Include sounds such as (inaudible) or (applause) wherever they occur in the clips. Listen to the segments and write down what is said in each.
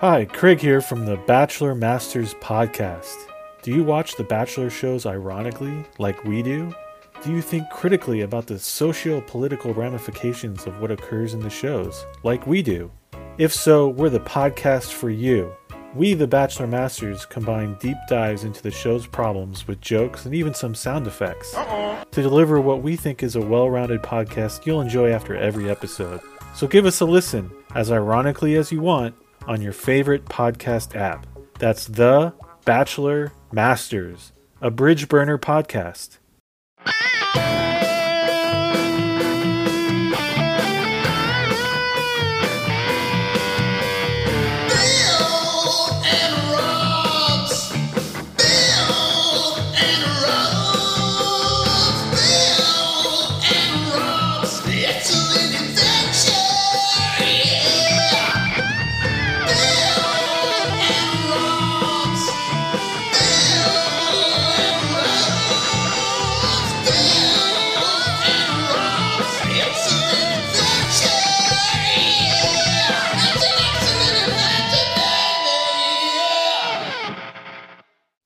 Hi, Craig here from the Bachelor Masters podcast. Do you watch the Bachelor shows ironically, like we do? Do you think critically about the socio political ramifications of what occurs in the shows, like we do? If so, we're the podcast for you. We, the Bachelor Masters, combine deep dives into the show's problems with jokes and even some sound effects to deliver what we think is a well rounded podcast you'll enjoy after every episode. So give us a listen, as ironically as you want, on your favorite podcast app. That's The Bachelor Masters, a bridge burner podcast.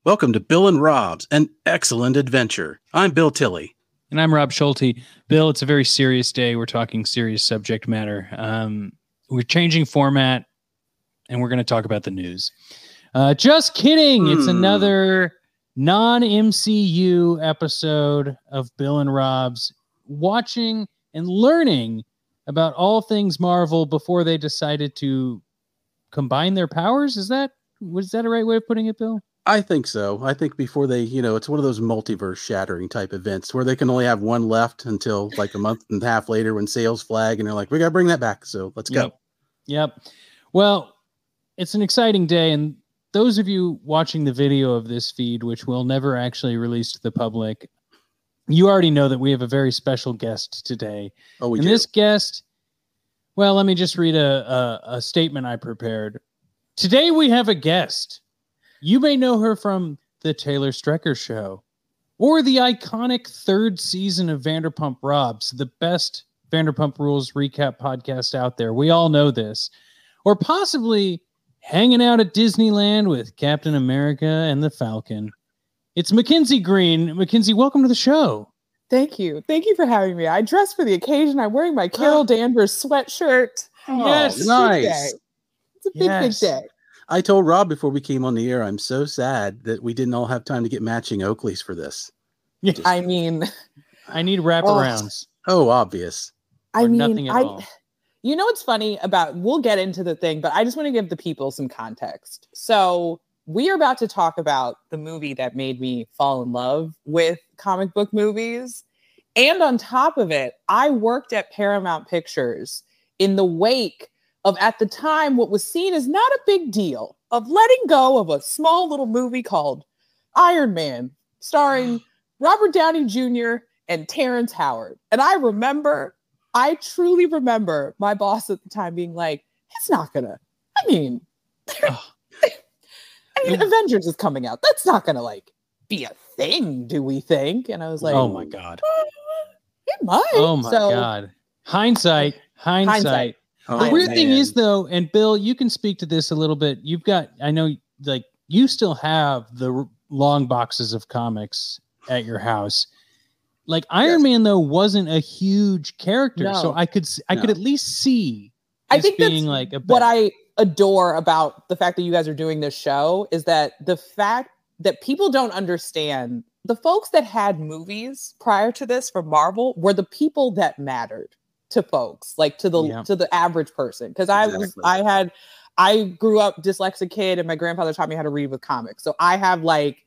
Welcome to Bill and Rob's An Excellent Adventure. I'm Bill Tilley. And I'm Rob Schulte. Bill, it's a very serious day. We're talking serious subject matter. Um, we're changing format and we're going to talk about the news. Uh, just kidding. It's Hmm. another non MCU episode of Bill and Rob's watching and learning about all things Marvel before they decided to combine their powers. Is that was that a right way of putting it, Bill? I think so. I think before they, you know, it's one of those multiverse shattering type events where they can only have one left until like a month and a half later when sales flag and they're like, we got to bring that back. So let's go. Yep. Yep. Well, it's an exciting day. And those of you watching the video of this feed, which we'll never actually release to the public, you already know that we have a very special guest today. Oh, we and do. this guest, well, let me just read a, a, a statement I prepared. Today we have a guest. You may know her from the Taylor Strecker Show or the iconic third season of Vanderpump Robs, the best Vanderpump Rules recap podcast out there. We all know this. Or possibly hanging out at Disneyland with Captain America and the Falcon. It's Mackenzie Green. Mackenzie, welcome to the show. Thank you. Thank you for having me. I dress for the occasion. I'm wearing my Carol (gasps) Danvers sweatshirt. Oh, Yes. It's a big nice. It's a big, Yes. big day. I told Rob before we came on the air, I'm so sad that we didn't all have time to get matching Oakleys for this. Yeah. I mean, I need wraparounds. Oh, obvious. I mean, nothing at I, all. you know what's funny about we'll get into the thing, but I just want to give the people some context. So we are about to talk about the movie that made me fall in love with comic book movies. And on top of it, I worked at Paramount Pictures in the wake of at the time what was seen as not a big deal of letting go of a small little movie called Iron Man, starring (gasps) Robert Downey Jr. and Terrence Howard. And I remember, I truly remember my boss at the time being like, it's not gonna, I mean. (laughs) I mean, Avengers is coming out. That's not gonna like be a thing, do we think? And I was like, oh my god. it might. Oh my So, god. Hindsight. Hindsight. Hindsight. Oh, The weird thing is though, and Bill, you can speak to this a little bit. You've got I know like you still have the long boxes of comics at your house. Like Iron Man though wasn't a huge character, so I could s- I could at least see I this think that's being like a what. I adore about the fact that you guys are doing this show is that the fact that people don't understand the folks that had movies prior to this from Marvel were the people that mattered to folks, like to the Yeah. to the average person. Because I was I had I grew up dyslexic kid and my grandfather taught me how to read with comics. So I have like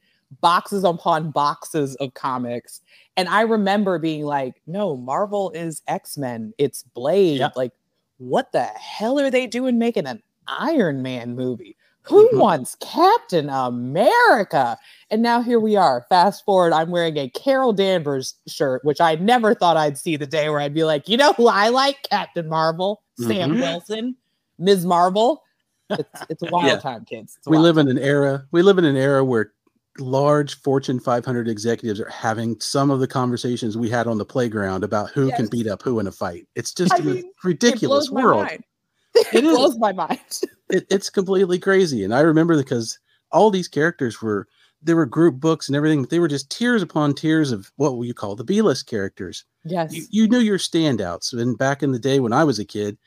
boxes upon (laughs) boxes of comics. And I remember being like, no, Marvel is X-Men, it's Blade. Like, what the hell are they doing making an Iron Man movie? Who Mhm. wants Captain America? And now here we are. Fast forward, I'm wearing a Carol Danvers shirt, which I never thought I'd see the day where I'd be like, you know who I like? Captain Marvel, Sam Mhm. Wilson, Ms. Marvel. It's, it's a (laughs) wild Yeah. time, kids. We live time. in an era we live in an era where large fortune 500 executives are having some of the conversations we had on the playground about who can beat up who in a fight it's just I a mean, ridiculous it world. (laughs) It, blows my mind. it, it's completely crazy. And I remember because all these characters were there were group books and everything, but they were just tiers upon tiers of what you call the B list characters. Yes. You, you knew your standouts. And back in the day when I was a kid,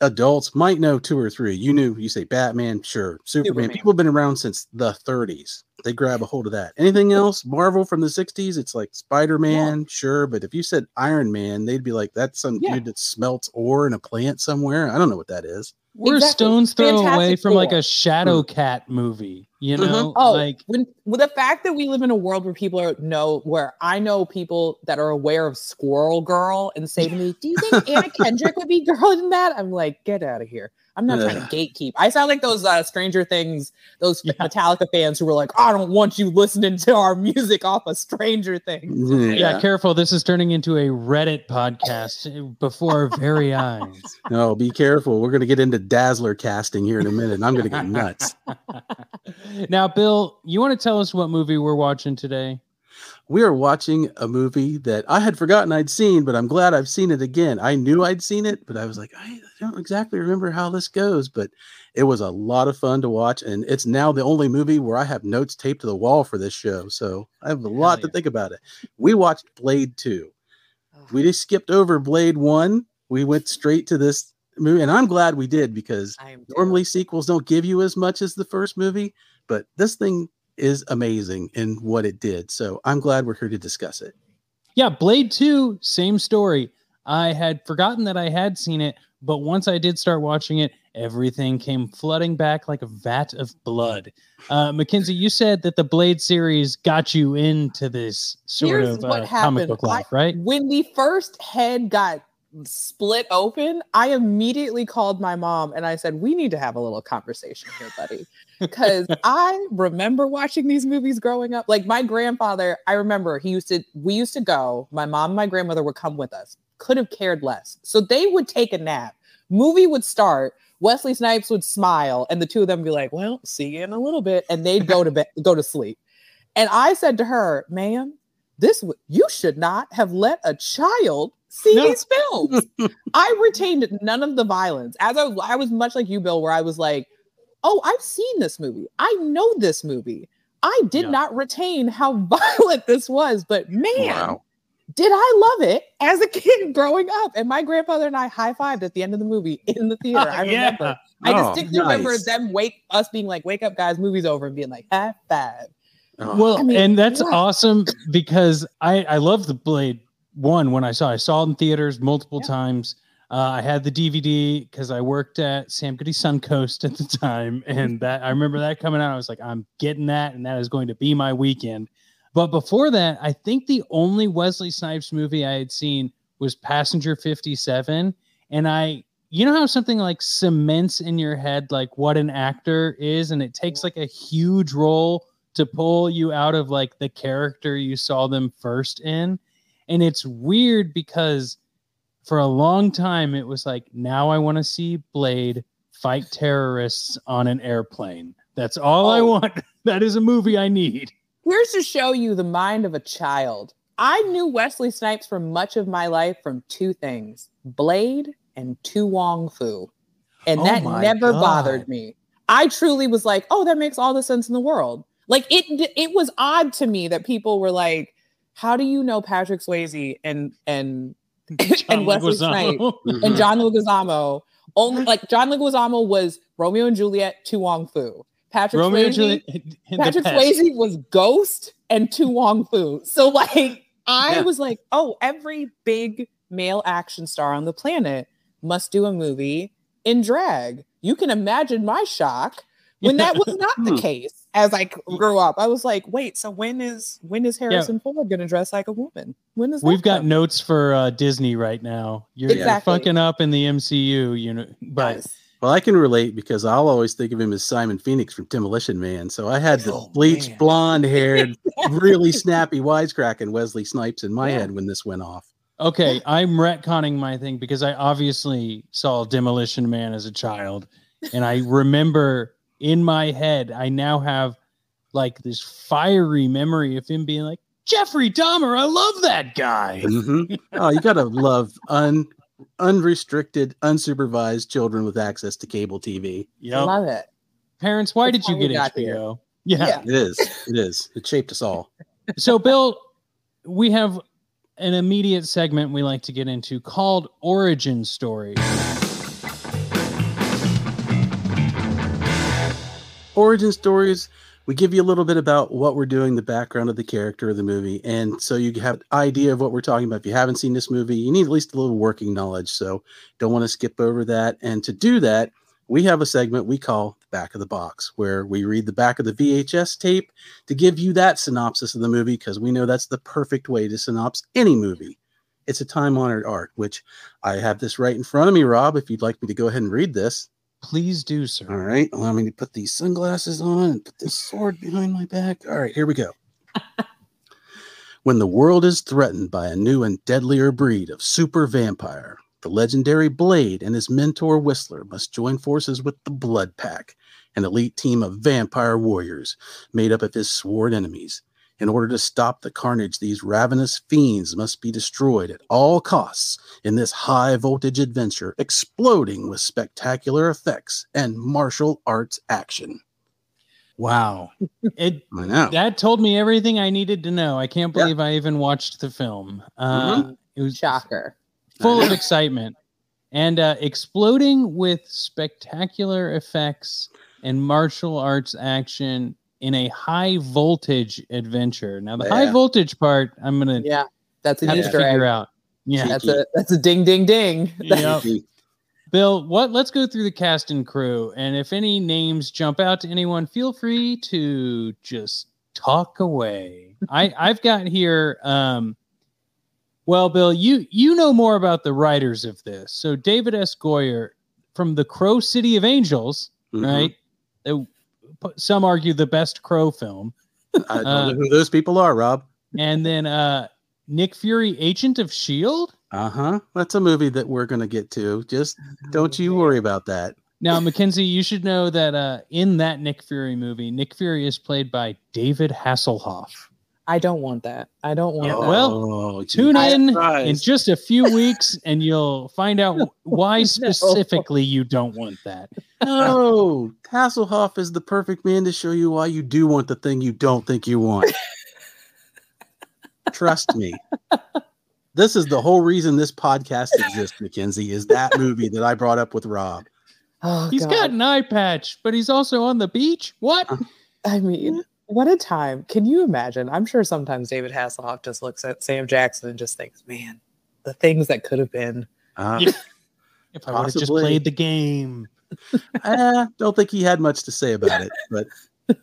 adults might know two or three. You knew you say Batman, sure, Superman. Superman. People have been around since the 30s. They grab a hold of that. Anything else, Marvel from the 60s, it's like Spider Man, sure. But if you said Iron Man, they'd be like, that's some Yeah. dude that smelts ore in a plant somewhere. I don't know what that is. We're Exactly. stones throw away Fantastic from like a Shadowcat movie, you Mhm. know? Oh, like when with the fact that we live in a world where people are know where I know people that are aware of Squirrel Girl and say to me, "Do you think Anna Kendrick would be girl in that?" I'm like, "Get out of here." I'm not trying to gatekeep. I sound like those uh, Stranger Things, those Yeah. Metallica fans who were like, "I don't want you listening to our music off of Stranger Things." yeah. careful. This is turning into a Reddit podcast before our very eyes. (laughs) No, be careful. We're going to get into Dazzler casting here in a minute. and I'm going to get nuts. (laughs) now, Bill, you want to tell us what movie we're watching today? We are watching a movie that I had forgotten I'd seen, but I'm glad I've seen it again. I knew I'd seen it, but I was like, I don't exactly remember how this goes, but it was a lot of fun to watch. And it's now the only movie where I have notes taped to the wall for this show. So I have a lot to think about it. We watched Blade 2. We just skipped over Blade 1. We went straight to this movie, and I'm glad we did because I am normally sequels don't give you as much as the first movie, but this thing is amazing in what it did. So I'm glad we're here to discuss it. Yeah, Blade 2, same story. I had forgotten that I had seen it, but once I did start watching it, everything came flooding back like a vat of blood. Uh, Mackenzie, you said that the Blade series got you into this sort Here's of uh, comic book I- life, right? when the first head got split open, I immediately called my mom and I said, We need to have a little conversation here, buddy. (laughs) Because I remember watching these movies growing up. Like my grandfather, I remember he used to, we used to go, my mom and my grandmother would come with us, could have cared less. So they would take a nap. Movie would start. Wesley Snipes would smile, and the two of them would be like, "Well, see you in a little bit," and they'd go to bed, go to sleep. And I said to her, "Ma'am, this w- you should not have let a child see No. these films. (laughs) I retained none of the violence. As I, I was much like you, Bill, where I was like, "Oh, I've seen this movie. I know this movie. I did Yeah. not retain how (laughs) violent this was, but man, did I love it as a kid (laughs) growing up. And my grandfather and I high fived at the end of the movie in the (laughs) theater. I Yeah. remember. I Oh, distinctly remember them wake us being like, "Wake up, guys! Movie's over," and being like, "High five. Oh, Well, I mean, and that's yeah. awesome because I I love the Blade one when I saw it. I saw it in theaters multiple Yeah. times. Uh, I had the DVD because I worked at Sam Goody Suncoast at the time, and that I remember that coming out. I was like, I'm getting that, and that is going to be my weekend. But before that, I think the only Wesley Snipes movie I had seen was Passenger 57, and I. You know how something like cements in your head like what an actor is, and it takes like a huge role to pull you out of like the character you saw them first in. And it's weird because for a long time it was like, now I want to see Blade fight terrorists on an airplane. That's all I Oh. want. (laughs) That is a movie I need. Here's to show you the mind of a child. I knew Wesley Snipes for much of my life from two things: Blade and To Wong Foo, and Oh that never God. bothered me. I truly was like, "Oh, that makes all the sense in the world." Like it, it was odd to me that people were like, "How do you know Patrick Swayze and and and (laughs) Wesley Snipes (laughs) and mm-hmm. John Leguizamo?" Only like John Leguizamo was Romeo and Juliet, To Wong Foo. Patrick Romeo Swayze. Patrick Swayze was Ghost and To Wong Foo. So like I Yeah. was like, oh, every big male action star on the planet must do a movie in drag. You can imagine my shock when that was not the Hmm. case as I grew up. I was like, wait, so when is when is Harrison Ford gonna dress like a woman? When is We've got coming? notes for uh, Disney right now. You're, you're fucking up in the MCU, you know. But Yes. Well, I can relate because I'll always think of him as Simon Phoenix from Demolition Man. So I had the Oh, bleached, man. blonde haired, really (laughs) snappy wisecracking Wesley Snipes in my Yeah. head when this went off. Okay, I'm retconning my thing because I obviously saw Demolition Man as a child, and I remember in my head, I now have like this fiery memory of him being like, Jeffrey Dahmer, I love that guy. Mhm. (laughs) oh, you gotta love unrestricted, unsupervised children with access to cable TV. Yep. Love it. Parents, why That's did you get got HBO? here. Yeah. Yeah. It is. It is. It shaped us all. (laughs) so, Bill, we have an immediate segment we like to get into called Origin Story. origin stories we give you a little bit about what we're doing the background of the character of the movie and so you have an idea of what we're talking about. If you haven't seen this movie you need at least a little working knowledge so don't want to skip over that. And to do that we have a segment we call the back of the box where we read the back of the vhs tape to give you that synopsis of the movie because we know that's the perfect way to synopsis any movie. It's a time honored art which i have this right in front of me rob if you'd like me to go ahead and read this Please do, sir. all right, allow me to put these sunglasses on and put this sword behind my back. All right, here we go. when the world is threatened by a new and deadlier breed of super vampire, the legendary Blade and his mentor Whistler must join forces with the Blood Pack, an elite team of vampire warriors made up of his sworn enemies. In order to stop the carnage, these ravenous fiends must be destroyed at all costs in this high voltage adventure, exploding with spectacular effects and martial arts action. Wow. (laughs) It I know. that told me everything I needed to know. I can't Yeah. believe I even watched the film. Uh, It was Shocker. full of excitement and uh, exploding with spectacular effects and martial arts action in a high voltage adventure. Now, the high voltage part, I'm gonna Yeah. That's an have to figure egg. out. Yeah, That's a that's a ding ding ding. Yep. Bill, what? Let's go through the cast and crew, and if any names jump out to anyone, feel free to just talk away. I I've got here. Um, well, Bill, you you know more about the writers of this. So David S. Goyer from the Crow City of Angels, Mhm. right? Some argue the best Crow film, I don't Uh, know who those people are, Rob. and then uh, Nick Fury, Agent of Shield. Uh huh. That's a movie that we're going to get to. Just don't you worry about that. Now, Mackenzie, you should know that uh, in that Nick Fury movie, Nick Fury is played by David Hasselhoff. I don't want that. I don't want Yeah, that. well, Oh, Tune in surprise. in just a few (laughs) weeks, and you'll find out (laughs) why No. specifically you don't want that. no, Hasselhoff is the perfect man to show you why you do want the thing you don't think you want. Trust me. This is the whole reason this podcast exists, Mackenzie, is that movie that I brought up with Rob. Oh, He's God. got an eye patch, but he's also on the beach. What? I mean, what a time. Can you imagine? I'm sure sometimes David Hasselhoff just looks at Sam Jackson and just thinks, man, the things that could have been. Uh, Yeah. If I would have just played the game. (laughs) eh, don't think he had much to say about it, but (laughs)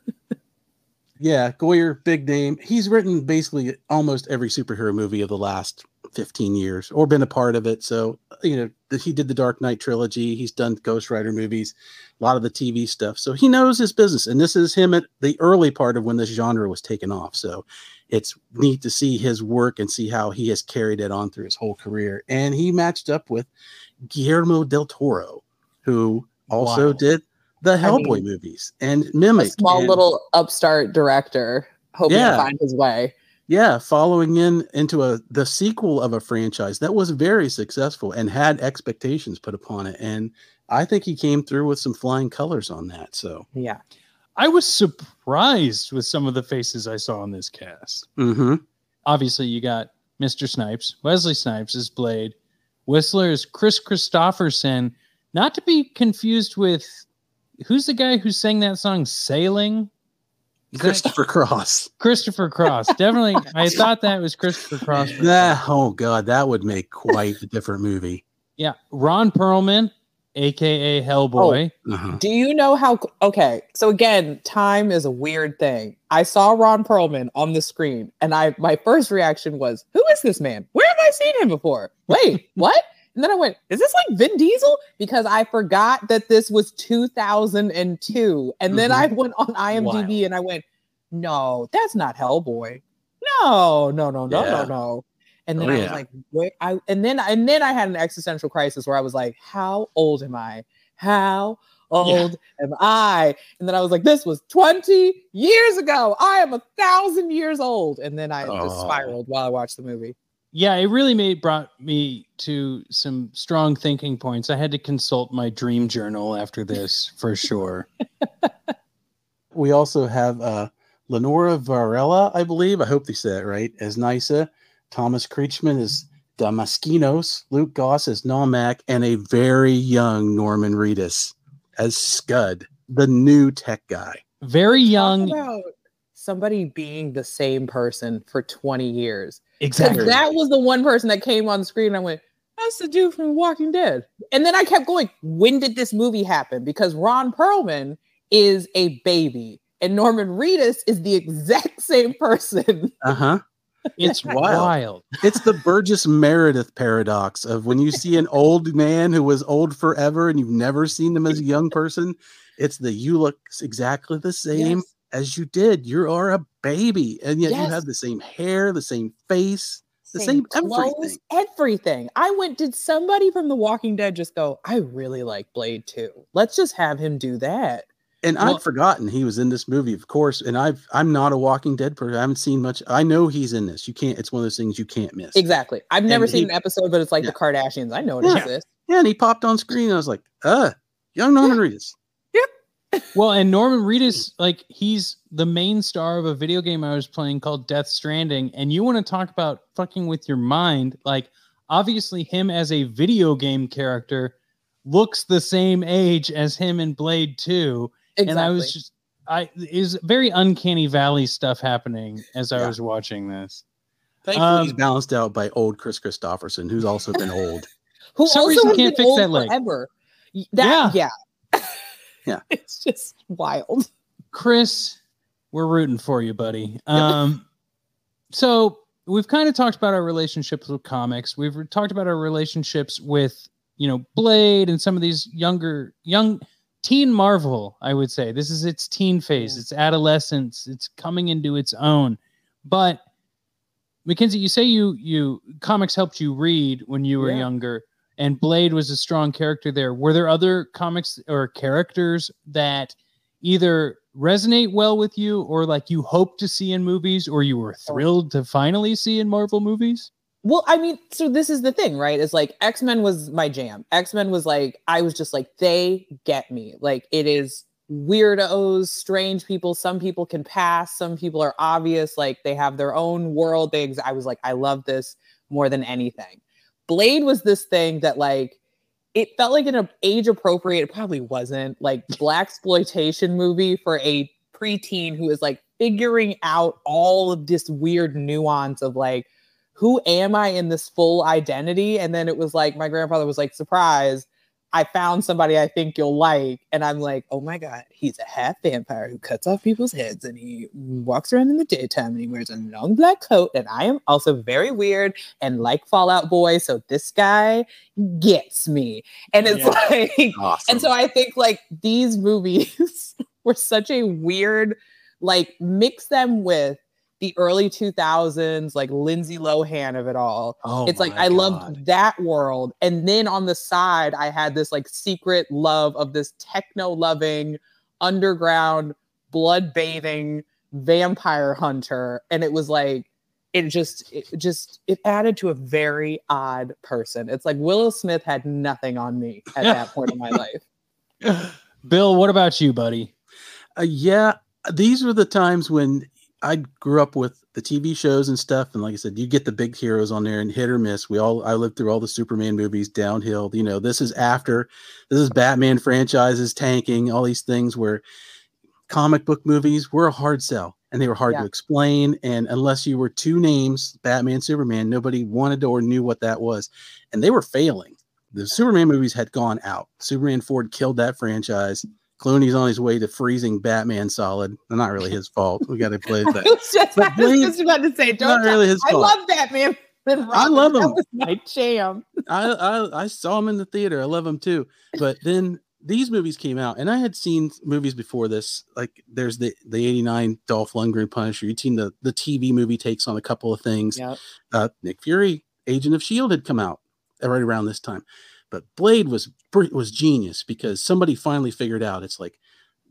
yeah, Goyer, big name. He's written basically almost every superhero movie of the last 15 years or been a part of it. So, uh, you know, that he did the Dark Knight trilogy, he's done Ghost Rider movies, a lot of the TV stuff. So he knows his business. And this is him at the early part of when this genre was taken off. So it's neat to see his work and see how he has carried it on through his whole career. And he matched up with Guillermo del Toro, who also Wow. did the Hellboy mean, movies and A Mimic. small and- little upstart director hoping Yeah. to find his way. Yeah, following in into a the sequel of a franchise that was very successful and had expectations put upon it. And I think he came through with some flying colors on that. So Yeah. I was surprised with some of the faces I saw in this cast. hmm Obviously, you got Mr. Snipes, Wesley Snipes is Blade, Whistler is Kris Kristofferson, not to be confused with who's the guy who sang that song Sailing? Is that Christopher Cross. (laughs) Christopher Cross. Definitely. (laughs) I thought that was Christopher Cross. (laughs) for oh god, that would make quite a different movie. Yeah. Ron Perlman, aka Hellboy. Uh-huh. Do you know how? Okay, so again, time is a weird thing. I saw Ron Perlman on the screen, and I my first reaction was, "Who is this man? Where have I seen him before? Wait, what?" And then I went, "Is this like Vin Diesel?" Because I forgot that this was 2002, and then I mm-hmm. went on IMDb and I went, "No, that's not Hellboy. No, no, no, no, Yeah. no, no." And then Oh, I was yeah. like, "Where?" I and then and then I had an existential crisis where I was like, "How old am I? How old am I? And then I was like, this was 20 years ago. I am a thousand years old. And then I just Oh. spiraled while I watched the movie. Yeah, it really made brought me to some strong thinking points. I had to consult my dream journal after this for sure. (laughs) We also have uh, Lenora Varela, I believe. I hope they said it right, as Nyssa, Thomas Kretschmann as Damaskinos. Luke Goss as Nomak. And a very young Norman Reedus as Scud, the new tech guy. Very Talk young, about somebody being the same person for 20 years. 'Cause exactly. that was the one person that came on the screen. And I went, that's the dude from Walking Dead. And then I kept going, when did this movie happen? Because Ron Perlman is a baby. And Norman Reedus is the exact (laughs) same person. Uh huh. It's (laughs) wild. wild. It's the Burgess Meredith paradox of when you see an old man who was old forever and you've never seen them as a young person. It's the you look exactly the same Yes. As you did. You are a baby, and yet you have the same hair, the same face, the same, clothes, everything. everything. I went, did somebody from The Walking Dead just go, I really like Blade too. Let's just have him do that. And Well- I'd forgotten he was in this movie, of course. And I've I'm not a Walking Dead person. I haven't seen much. I know he's in this. You can't. It's one of those things you can't miss. Exactly. I've never And seen he- an episode, but it's like Yeah. the Kardashians. I know it Yeah. exists. Yeah, and he popped on screen. And I was like, uh, young Norman Reedus. Well, and Norman Reedus, like he's the main star of a video game I was playing called Death Stranding. And you want to talk about fucking with your mind? Like, obviously, him as a video game character looks the same age as him in Blade 2. Exactly. And I was just, I is very uncanny valley stuff happening as I Yeah. was watching this. Thankfully, he's Um, balanced out by old Kris Kristofferson, who's also been old. (laughs) who some also reason can't been fix old that leg. forever. Y- That, yeah. Yeah. (laughs) (laughs) it's just wild. Chris, we're rooting for you, buddy. Um, so we've kind of talked about our relationships with comics. We've re- talked about our relationships with, you know, Blade and some of these younger, young teen Marvel. I would say this is its teen phase, Yeah. its adolescence, it's coming into its own. But Mackenzie, you say you you comics helped you read when you were Yeah. younger, and Blade was a strong character there. Were there other comics or characters that either resonate well with you or like you hope to see in movies or you were thrilled to finally see in Marvel movies? Well, I mean, so this is the thing, right? Is like X Men was my jam. X Men was like, I was just like, they get me. Like, it is weirdos, strange people. Some people can pass, some people are obvious. Like, they have their own world. They, ex- I was like, I love this more than anything. Blade was this thing that, like, it felt like an age appropriate, it probably wasn't like blaxploitation movie for a preteen who is like figuring out all of this weird nuance of like, who am I in this full identity? And then it was like, my grandfather was like, surprise, I found somebody I think you'll like. And I'm like, oh my God, he's a half vampire who cuts off people's heads and he walks around in the daytime and he wears a long black coat. And I am also very weird and like Fall Out Boy. So this guy gets me. And it's Yeah. like, Awesome. and so I think like these movies (laughs) were such a weird, like mix them with the early 2000s, like Lindsay Lohan of it all. oh it's like I God. loved that world. And then on the side, I had this like secret love of this techno loving, underground, blood bathing vampire hunter. And it was like, it just, it just, it added to a very odd person. It's like Willow Smith had nothing on me at that point in my (laughs) life. Bill, what about you, buddy? Uh, yeah, these were the times when I grew up with the TV shows and stuff, and like I said, you get the big heroes on there and hit or miss. We all I lived through all the Superman movies, downhill. You know, this is after this is Batman franchises tanking, all these things where comic book movies were a hard sell and they were hard Yeah. to explain. And unless you were two names, Batman, Superman, nobody wanted or knew what that was, and they were failing. The Superman movies had gone out. Superman IV killed that franchise. Clooney's on his way to freezing Batman solid. Not really his fault. We got to play (laughs) I that. was just, I was just about to say, don't Not really his I fault. love Batman. (laughs) I love That him. was my jam. I, I I saw him in the theater. I love him too. But then these movies came out, and I had seen movies before this. Like there's the the '89 Dolph Lundgren Punisher. You'd seen the the TV movie takes on a couple of things. Yep. Uh, Nick Fury, Agent of Shield, had come out right around this time. But Blade was was genius because somebody finally figured out it's like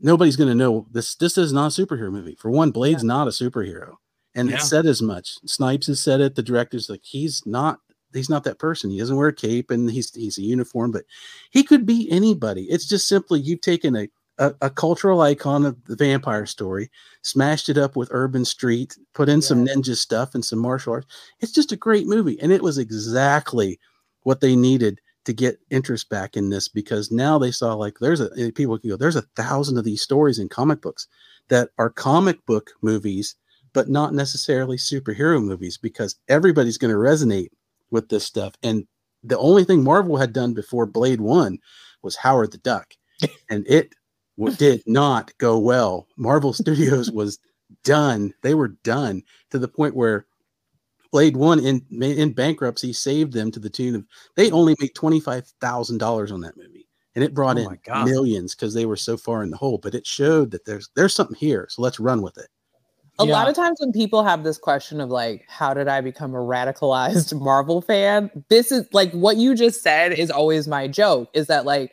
nobody's going to know this. This is not a superhero movie. For one, Blade's not a superhero. and Yeah. it said as much. Snipes has said it. The director's like, he's not he's not that person. He doesn't wear a cape and he's he's a uniform, but he could be anybody. It's just simply you've taken a a, a cultural icon of the vampire story, smashed it up with urban street, put in some ninja stuff and some martial arts. It's just a great movie, and it was exactly what they needed to get interest back in this because now they saw like there's a eh, people can go there's a thousand of these stories in comic books that are comic book movies but not necessarily superhero movies because everybody's going to resonate with this stuff. And the only thing marvel had done before blade 1 was howard the duck (laughs) and it did not go well. Marvel studios was done they were done to the point where Blade One in in bankruptcy saved them to the tune of they only made twenty five thousand dollars on that movie, and it brought Oh in God. millions because they were so far in the hole. But it showed that there's there's something here, so let's run with it. A lot of times when people have this question of like, how did I become a radicalized (laughs) Marvel fan? This is like what you just said is always my joke is that like,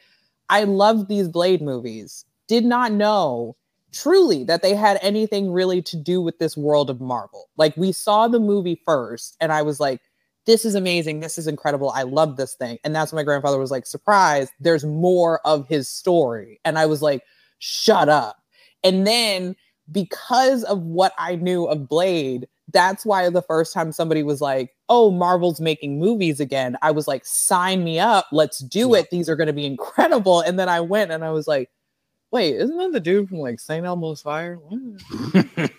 I loved these Blade movies, did not know truly that they had anything really to do with this world of Marvel. Like, we saw the movie first, and I was like, this is amazing. This is incredible. I love this thing. And that's when my grandfather was like, surprise, there's more of his story. And I was like, shut up. And then because of what I knew of Blade, that's why the first time somebody was like, "Oh, Marvel's making movies again," I was like, "Sign me up, let's do Yeah. it. These are going to be incredible." And then I went and I was like, "Wait, isn't that the dude from like St. Elmo's Fire? What, (laughs)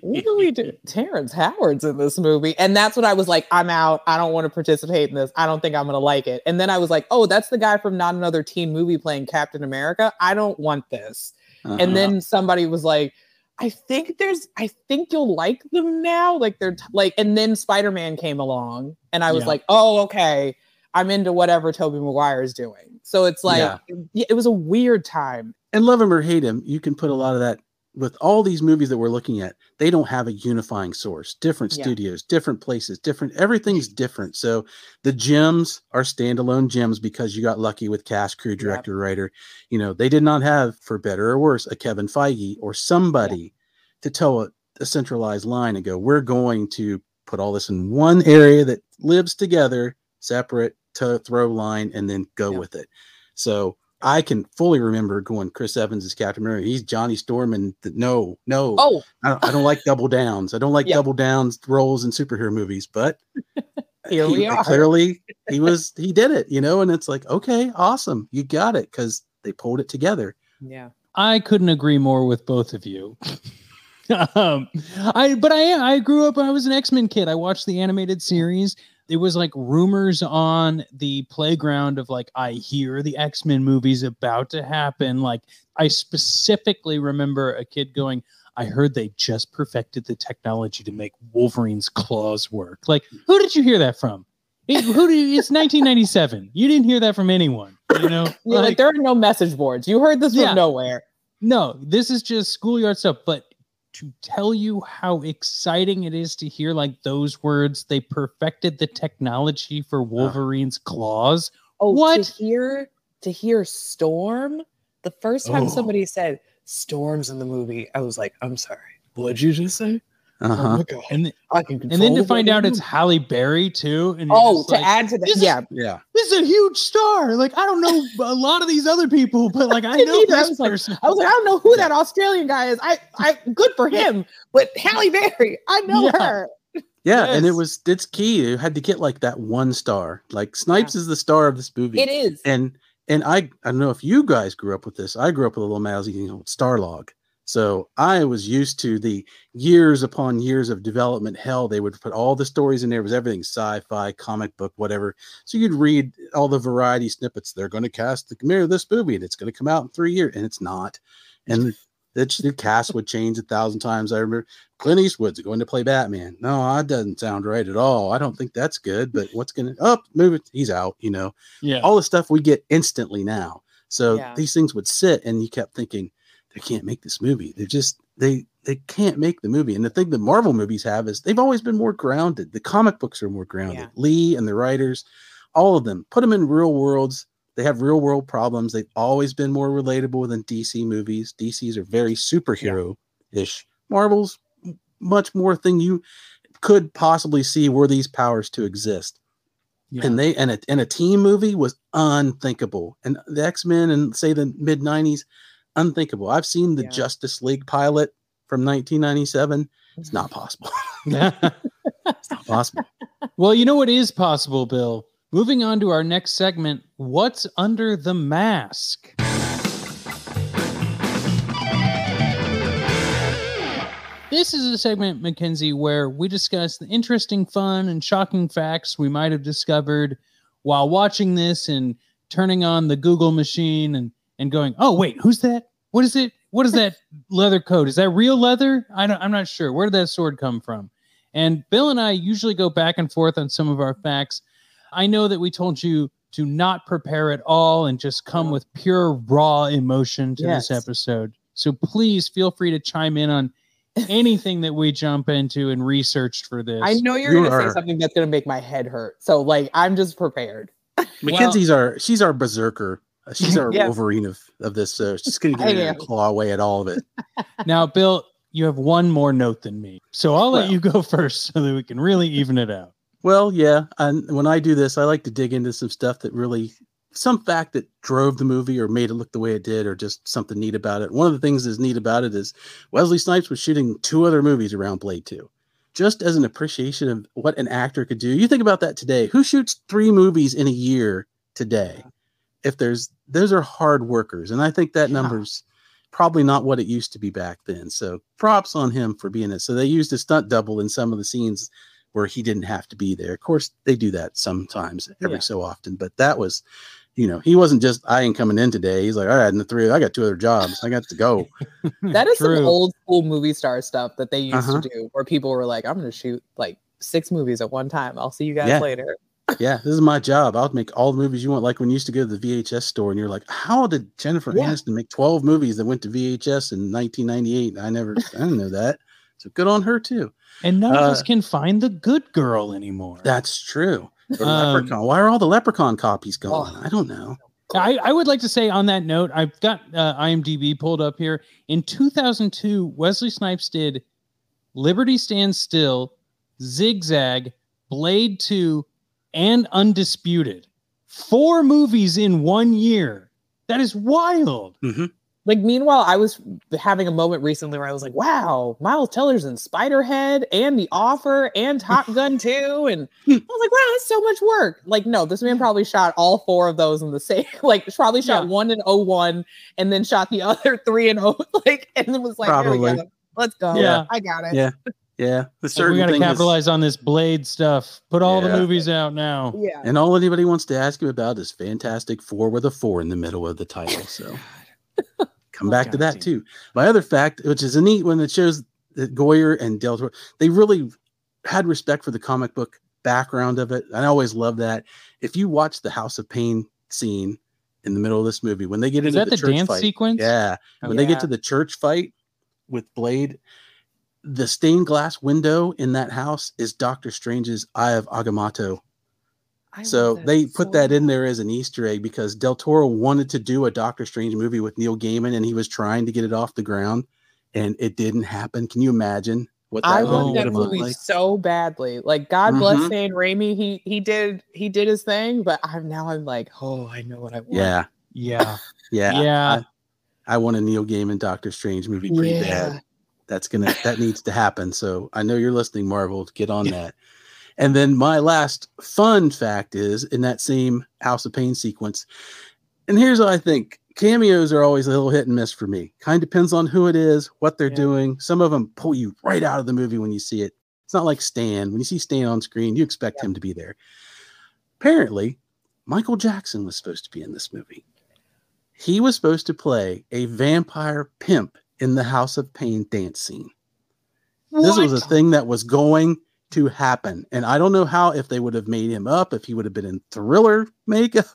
what do we do? Terrence Howard's in this movie." And that's when I was like, "I'm out. I don't want to participate in this. I don't think I'm going to like it." And then I was like, "Oh, that's the guy from Not Another Teen Movie playing Captain America. I don't want this." Uh-huh. and then somebody was like i think there's i think you'll like them now like they're t- like and then spider-man came along and i was Yeah. like oh okay i'm into whatever tobey maguire is doing so it's like Yeah. it, it was a weird time and love him or hate him, you can put a lot of that with all these movies that we're looking at. They don't have a unifying source. Different Yeah. studios, different places, different everything's different. So the gems are standalone gems because you got lucky with cast, crew, director, writer. You know, they did not have, for better or worse, a Kevin Feige or somebody to tell a, a centralized line and go, we're going to put all this in one area that lives together, separate to throw line, and then go Yeah. with it. So I can fully remember going Chris Evans is Captain America. He's Johnny Storm, and th- no, no, oh I, don't, I don't like double downs. I don't like Yeah. double downs roles in superhero movies. But (laughs) Here he- we are. Clearly, he was he did it, you know. And it's like, okay, awesome, you got it because they pulled it together. yeah I couldn't agree more with both of you. (laughs) um, I but I I grew up. I was an X Men kid. I watched the animated series. It was like rumors on the playground of like I hear the X Men movies about to happen. Like I specifically remember a kid going. I heard they just perfected the technology to make Wolverine's claws work. Like, who did you hear that from? It, who did, it's 1997. You didn't hear that from anyone. You know, (laughs) yeah, like, there are no message boards you heard this Yeah. from nowhere no, this is just schoolyard stuff. But to tell you how exciting it is to hear like those words, they perfected the technology for Wolverine's claws. oh What? to hear to hear storm the first time Oh. somebody said storms in the movie i was like i'm sorry what'd you just say Uh oh huh. my And, th- i can and then to find out it's Halle Berry too. And Oh, to like, add to that, this is- yeah. Yeah. this is a huge star. Like, I don't know a lot of these other people, but like, (laughs) I know either. I this was like- I was like, I don't know who that Australian guy is. I, I, good for him. But Halle Berry, I know Yeah. her. Yeah, and it was it's key. You had to get like that one star. Like Snipes is the star of this movie. It is. and and I I don't know if you guys grew up with this. I grew up with a little magazine called Starlog. So I was used to the years upon years of development hell. They would put all the stories in there. It was everything sci-fi, comic book, whatever. So you'd read all the variety snippets. They're going to cast the premiere of this movie, and it's going to come out in three years, and it's not. And (laughs) the, the cast would change a thousand times. I remember Clint Eastwood's going to play Batman. No, that doesn't sound right at all. I don't think that's good. But what's going to oh, up? move it. He's out. You know Yeah. all the stuff we get instantly now. So Yeah. these things would sit, and you kept thinking, they can't make this movie. They're just they they can't make the movie. And the thing the Marvel movies have is they've always been more grounded. The comic books are more grounded. Yeah. Lee and the writers, all of them, put them in real worlds. They have real world problems. They've always been more relatable than DC movies. DCs are very superhero ish. Marvel's much more thing you could possibly see were these powers to exist. Yeah. And they and a and a team movie was unthinkable. And the X Men and say the mid '90s, unthinkable. I've seen the Yeah. Justice League pilot from 1997. It's not mm-hmm. possible. (laughs) it's not possible. well, you know what is possible, Bill? Moving on to our next segment What's Under the Mask? This is a segment, Mackenzie, where we discuss the interesting, fun, and shocking facts we might have discovered while watching this and turning on the Google machine and, and going, oh, wait, who's that? What is it? What is that (laughs) leather coat? Is that real leather? I don't, I'm not sure. Where did that sword come from? And Bill and I usually go back and forth on some of our facts. I know that we told you to not prepare at all and just come with pure raw emotion to this episode. So please feel free to chime in on anything that we jump into and researched for this. I know you're You going to say something that's going to make my head hurt. So, like, I'm just prepared. (laughs) Mackenzie's our she's our berserker. Uh, She's our Yeah. Wolverine of, of this. So she's gonna get in and claw away at all of it. (laughs) now, Bill, you have one more note than me. So I'll let Well. you go (laughs) first so that we can really even it out. Well, yeah. And when I do this, I like to dig into some stuff that really, some fact that drove the movie or made it look the way it did, or just something neat about it. One of the things that's neat about it is Wesley Snipes was shooting two other movies around Blade 2. Just as an appreciation of what an actor could do. You think about that today. Who shoots three movies in a year today? If there's, those are hard workers. And I think that Yeah. number's probably not what it used to be back then. So props on him for being it. So they used a stunt double in some of the scenes where he didn't have to be there. Of course, they do that sometimes, every Yeah. so often, but that was, you know, he wasn't just I ain't coming in today. He's like, all right, and the three, I got two other jobs. I got to go. (laughs) That is some old school movie star stuff that they used Uh-huh. to do, where people were like, "I'm going to shoot like six movies at one time. I'll see you guys Yeah. later." Yeah, this is my job. I'll make all the movies you want. Like when you used to go to the VHS store and you're like, how did Jennifer Yeah. Aniston make 12 movies that went to VHS in 1998? I never, I didn't know that. So good on her too. And none of us Uh, can find the good girl anymore. That's true. Um, Leprechaun. Why are all the Leprechaun copies gone? Oh. I don't know. I, I would like to say on that note, I've got uh, IMDb pulled up here. In 2002, Wesley Snipes did Liberty Stands Still, Zigzag, Blade 2, and Undisputed. Four movies in one year. That is wild. Mm-hmm. Like, meanwhile, I was having a moment recently where I was like, "Wow, Miles Teller's in Spiderhead and The Offer and Top (laughs) Gun 2. and I was like, "Wow, that's so much work." Like, no, this man probably shot all four of those in the same. (laughs) Like, probably shot Yeah. one in 01 and then shot the other three in 0. (laughs) Like, and then was like, "Here we Probably. go. Let's go. Yeah. I got it." Yeah. Yeah. The Like, we got to thing is- capitalize on this Blade stuff. Put all the movies out now. Yeah. And all anybody wants to ask him about is Fantastic Four with a four in the middle of the title. So (laughs) come Oh, back to that damn. too. My other fact, which is a neat one that shows that Goyer and Del Toro, they really had respect for the comic book background of it. I always love that. If you watch the House of Pain scene in the middle of this movie, when they get Is into that the, the, church dance fight, sequence? yeah, when they get oh, to the church fight with Blade, the stained glass window in that house is Doctor Strange's Eye of Agamotto. I So love that they put so that in there as an Easter egg because Del Toro wanted to do a Doctor Strange movie with Neil Gaiman and he was trying to get it off the ground and it didn't happen. Can you imagine what that I would Oh, want that have what looked movie like? so badly. Like God bless Mhm. Sam Raimi. He he did he did his thing, but I'm now I'm like, oh, I know what I want. Yeah, Yeah. (laughs) yeah. Yeah. I, I want a Neil Gaiman Doctor Strange movie pretty Yeah. bad. That's gonna that needs to happen. So I know you're listening, Marvel. Get on that. And then my last fun fact is in that same House of Pain sequence. And here's what I think cameos are always a little hit and miss for me. Kind of depends on who it is, what they're Yeah. doing. Some of them pull you right out of the movie when you see it. It's not like Stan. When you see Stan on screen, you expect him to be there. Apparently, Michael Jackson was supposed to be in this movie. He was supposed to play a vampire pimp in the House of Pain dance scene. This was a thing that was going to happen. And I don't know how, if they would have made him up, if he would have been in thriller makeup.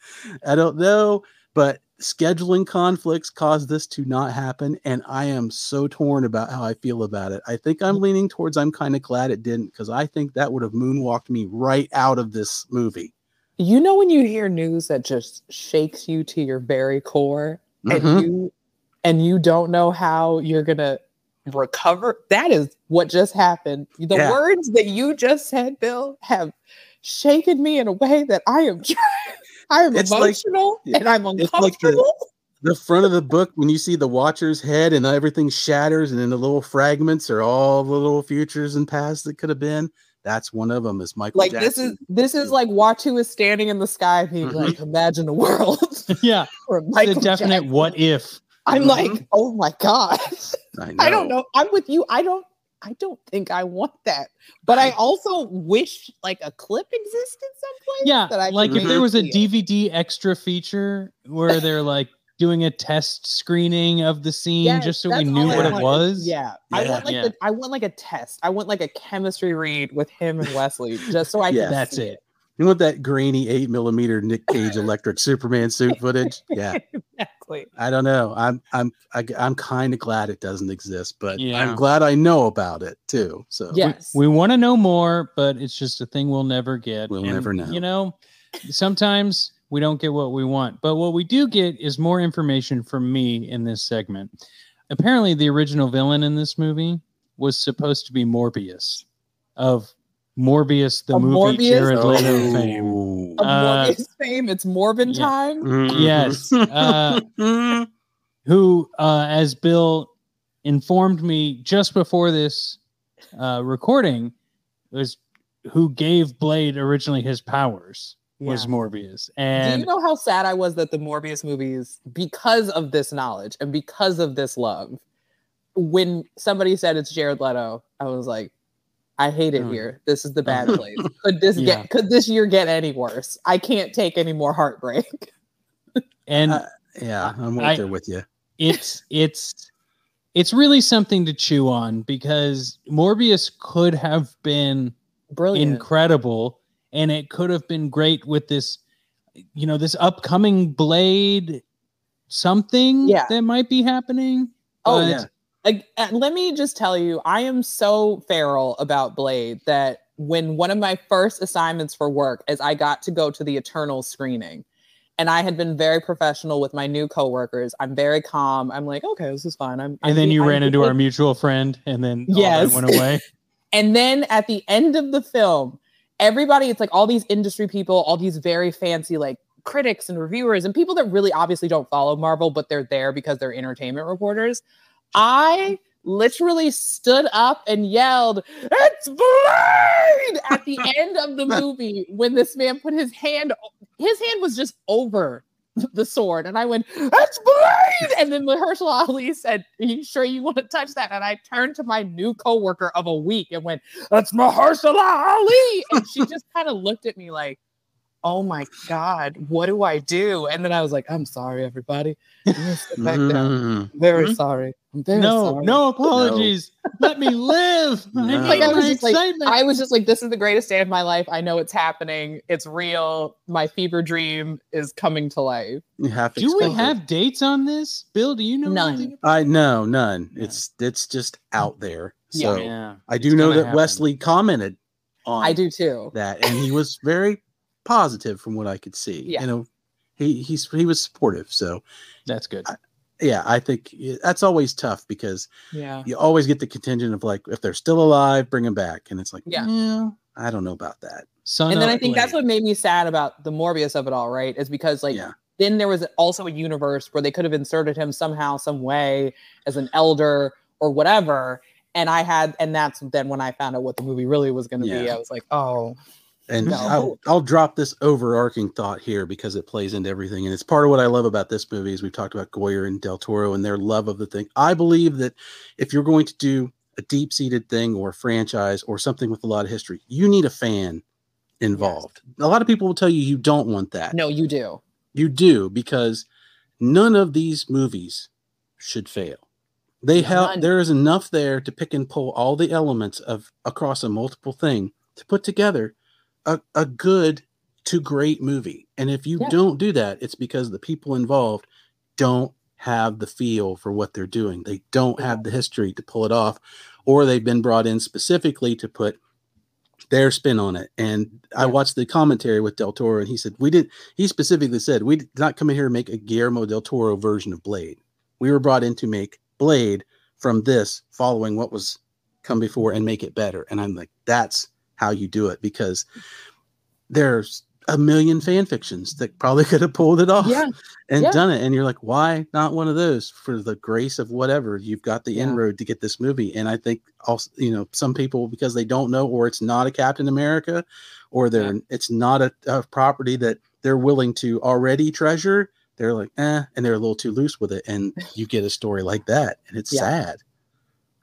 (laughs) I don't know. But scheduling conflicts caused this to not happen. And I am so torn about how I feel about it. I think I'm leaning towards I'm kind of glad it didn't because I think that would have moonwalked me right out of this movie. You know when you hear news that just shakes you to your very core Mhm. and you and you don't know how you're gonna recover. That is what just happened. The Yeah. words that you just said, Bill, have shaken me in a way that I am I am It's like- emotional and I'm it's like the- uncomfortable. the front of the book when you see the watcher's head and everything shatters and then the little fragments are all the little futures and pasts that could have been that's one of them is michael like this is this is like Uatu is standing in the sky being Mhm. like, imagine a world (laughs) yeah, (laughs) the Michael definite Jackson- what if. I'm Mhm. like, oh my god. (laughs) I, I don't know. I'm with you. I don't I don't think I want that. But I also wish like a clip existed someplace. Yeah, that I like if there was a it. DVD extra feature where they're (laughs) like doing a test screening of the scene Yes, just so we knew what I it want. was. Yeah. I want like Yeah. the, I want like a test. I want like a chemistry read with him and Wesley just so I Yeah. can That's see it. You want that grainy eight millimeter nick cage (laughs) electric superman suit footage (laughs) yeah Exactly. i don't know i'm i'm I, i'm kind of glad it doesn't exist but Yeah. i'm glad i know about it too so Yes. We want to know more, but it's just a thing we'll never get. We'll never know. You know, sometimes we don't get what we want, but what we do get is more information from me in this segment. Apparently, the original villain in this movie was supposed to be Morbius of Morbius, the A movie Morbius? Jared Leto fame. Oh. Of Uh, Morbius fame, it's Morbin yeah. time. Mhm. Yes. Uh, who, uh, as Bill informed me just before this uh, recording, was who gave Blade originally his powers was Yeah. Morbius, Do and you know how sad I was that the Morbius movies, because of this knowledge and because of this love, when somebody said it's Jared Leto, I was like, I hate it here. This is the bad (laughs) place. Could this Yeah. get could this year get any worse? I can't take any more heartbreak. (laughs) and Uh, yeah i'm right I- there with you it's it's it's really something to chew on because Morbius could have been Brilliant. incredible and it could have been great with this you know this upcoming blade something Yeah. that might be happening Oh, but- yeah. Ag- uh, let me just tell you, I am so feral about Blade that when one of my first assignments for work is I got to go to the Eternal screening. And I had been very professional with my new coworkers. I'm very calm. I'm like, okay, this is fine. I'm, I'm and then you I'm ran into our mutual friend and then Yes. went away (laughs) And then at the end of the film, everybody, it's like all these industry people, all these very fancy like critics and reviewers and people that really obviously don't follow Marvel, but they're there because they're entertainment reporters. I literally stood up and yelled, It's Blade at the (laughs) end of the movie when this man put his hand, his hand was just over the sword. And I went, It's Blade. And then Mahershala Ali said, Are you sure you want to touch that? And I turned to my new coworker of a week and went, That's Mahershala Ali. And she just kind of looked at me like, Oh my God, what do I do? And then I was like, I'm sorry, everybody. I'm gonna sit back down. Mhm. Very Mhm. sorry. I'm very no sorry. no apologies let me live I No. need Like, I was my just like. I was just like, this is the greatest day of my life. I know it's happening. It's real. My fever dream is coming to life. You have to do we expect it. have dates on this bill do you know None. anything I know none. Yeah. It's it's just out there. So yeah I it's do know that happen. Wesley commented on I do too. that, and he was very positive from what I could see. Yeah. You know, he he's he was supportive. So that's good yeah, I think that's always tough because Yeah. you always get the contingent of like if they're still alive, bring them back, and it's like Yeah. yeah, I don't know about that. Son And then I think that's what made me sad about the Morbius of it all, right? Is because like yeah, then there was also a universe where they could have inserted him somehow, some way as an elder or whatever. And I had, and that's then when I found out what the movie really was going to be. I was like, oh, and No. I'll, I'll drop this overarching thought here because it plays into everything, and it's part of what I love about this movie. Is we've talked about Goyer and Del Toro and their love of the thing. I believe that if you're going to do a deep-seated thing or a franchise or something with a lot of history, you need a fan involved. A lot of people will tell you you don't want that. no, you do. You do because none of these movies should fail. They have there is enough there to pick and pull all the elements of across a multiple thing to put together a, a good to great movie. And if you Yeah. don't do that, it's because the people involved don't have the feel for what they're doing. They don't have the history to pull it off, or they've been brought in specifically to put their spin on it. And I watched the commentary with Del Toro, and he said, We didn't, he specifically said, We did not come in here to make a Guillermo del Toro version of Blade. We were brought in to make Blade from this following what was come before and make it better. And I'm like, that's how you do it because there's a million fan fictions that probably (laughs) could have pulled it off Yeah. and yeah. done it. And you're like, why not one of those for the grace of whatever? You've got the Yeah. inroad to get this movie. And I think also, you know, some people because they don't know or it's not a Captain America or they're it's not a, a property that they're willing to already treasure, they're like, eh, and they're a little too loose with it. And (laughs) you get a story like that. And it's Yeah. sad.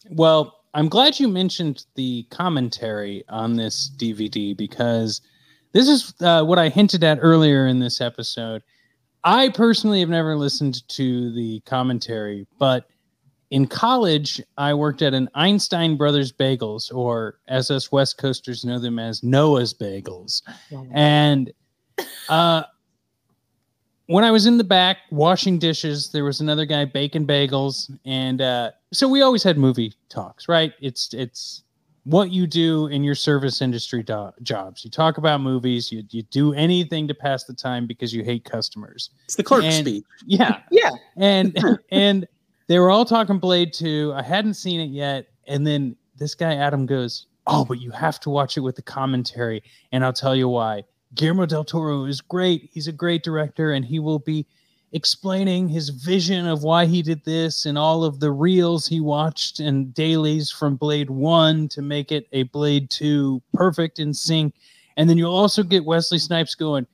Well, I'm glad you mentioned the commentary on this DVD because this is uh, what I hinted at earlier in this episode. I personally have never listened to the commentary, but in college, I worked at an Einstein Brothers Bagels, or as us West Coasters know them as Noah's Bagels. And uh, when I was in the back washing dishes, there was another guy baking bagels, and uh, so we always had movie talks, right? It's it's what you do in your service industry do- jobs. You talk about movies. You you do anything to pass the time because you hate customers. It's the clerk And- speech. (laughs) Yeah, (laughs) Yeah. and (laughs) and they were all talking Blade 2. I hadn't seen it yet, and then this guy Adam goes, "Oh, but you have to watch it with the commentary, and I'll tell you why." Guillermo del Toro is great. He's a great director, and he will be explaining his vision of why he did this and all of the reels he watched and dailies from Blade 1 to make it a Blade 2 perfect in sync. And then you'll also get Wesley Snipes going,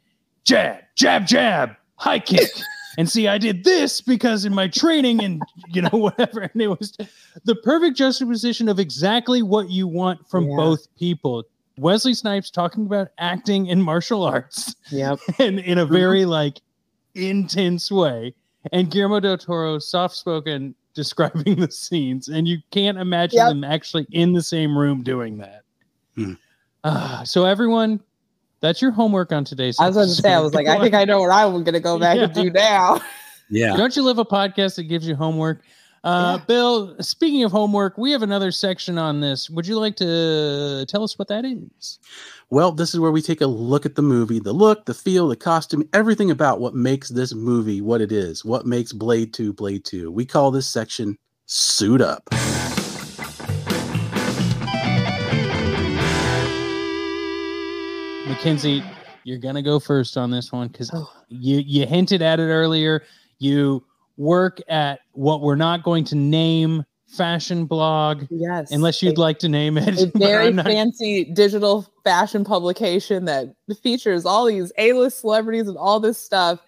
jab, jab, jab, high kick. (laughs) and see, I did this because in my training and you know, (laughs) whatever. And it was the perfect juxtaposition of exactly what you want from Yeah. both people. Wesley Snipes talking about acting and martial arts Yep. (laughs) and in a mm-hmm. very like intense way. And Guillermo del Toro, soft spoken, (laughs) describing the scenes, and you can't imagine Yep. them actually in the same room doing that. Hmm. Ah, so everyone, that's your homework on today's. I was going to say, I was like, I think I know what I'm going to go back and (laughs) do now. Yeah. Don't you love a podcast that gives you homework? Uh, Yeah. Bill, speaking of homework, we have another section on this. Would you like to tell us what that is? Well, this is where we take a look at the movie, the look, the feel, the costume, everything about what makes this movie what it is, what makes Blade 2 Blade 2. We call this section Suit Up. Mackenzie, you're gonna go first on this one because Oh. you you hinted at it earlier. You work at what we're not going to name fashion blog Yes. unless you'd A- like to name it. a (laughs) very not- fancy digital fashion publication that features all these A-list celebrities and all this stuff.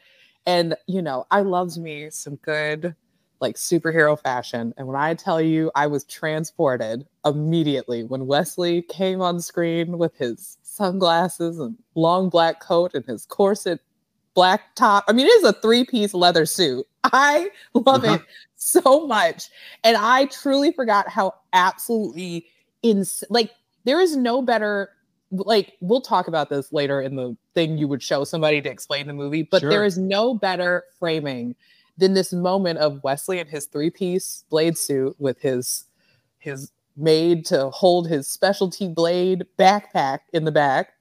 And you know, I loves me some good like superhero fashion. And when I tell you I was transported immediately when Wesley came on screen with his sunglasses and long black coat and his corset black top. I mean, it is a three-piece leather suit. I love Uh-huh. it so much. And I truly forgot how absolutely ins like there is no better like we'll talk about this later in the thing you would show somebody to explain the movie, but Sure. there is no better framing than this moment of Wesley in his three-piece blade suit with his his made to hold his specialty blade backpack in the back.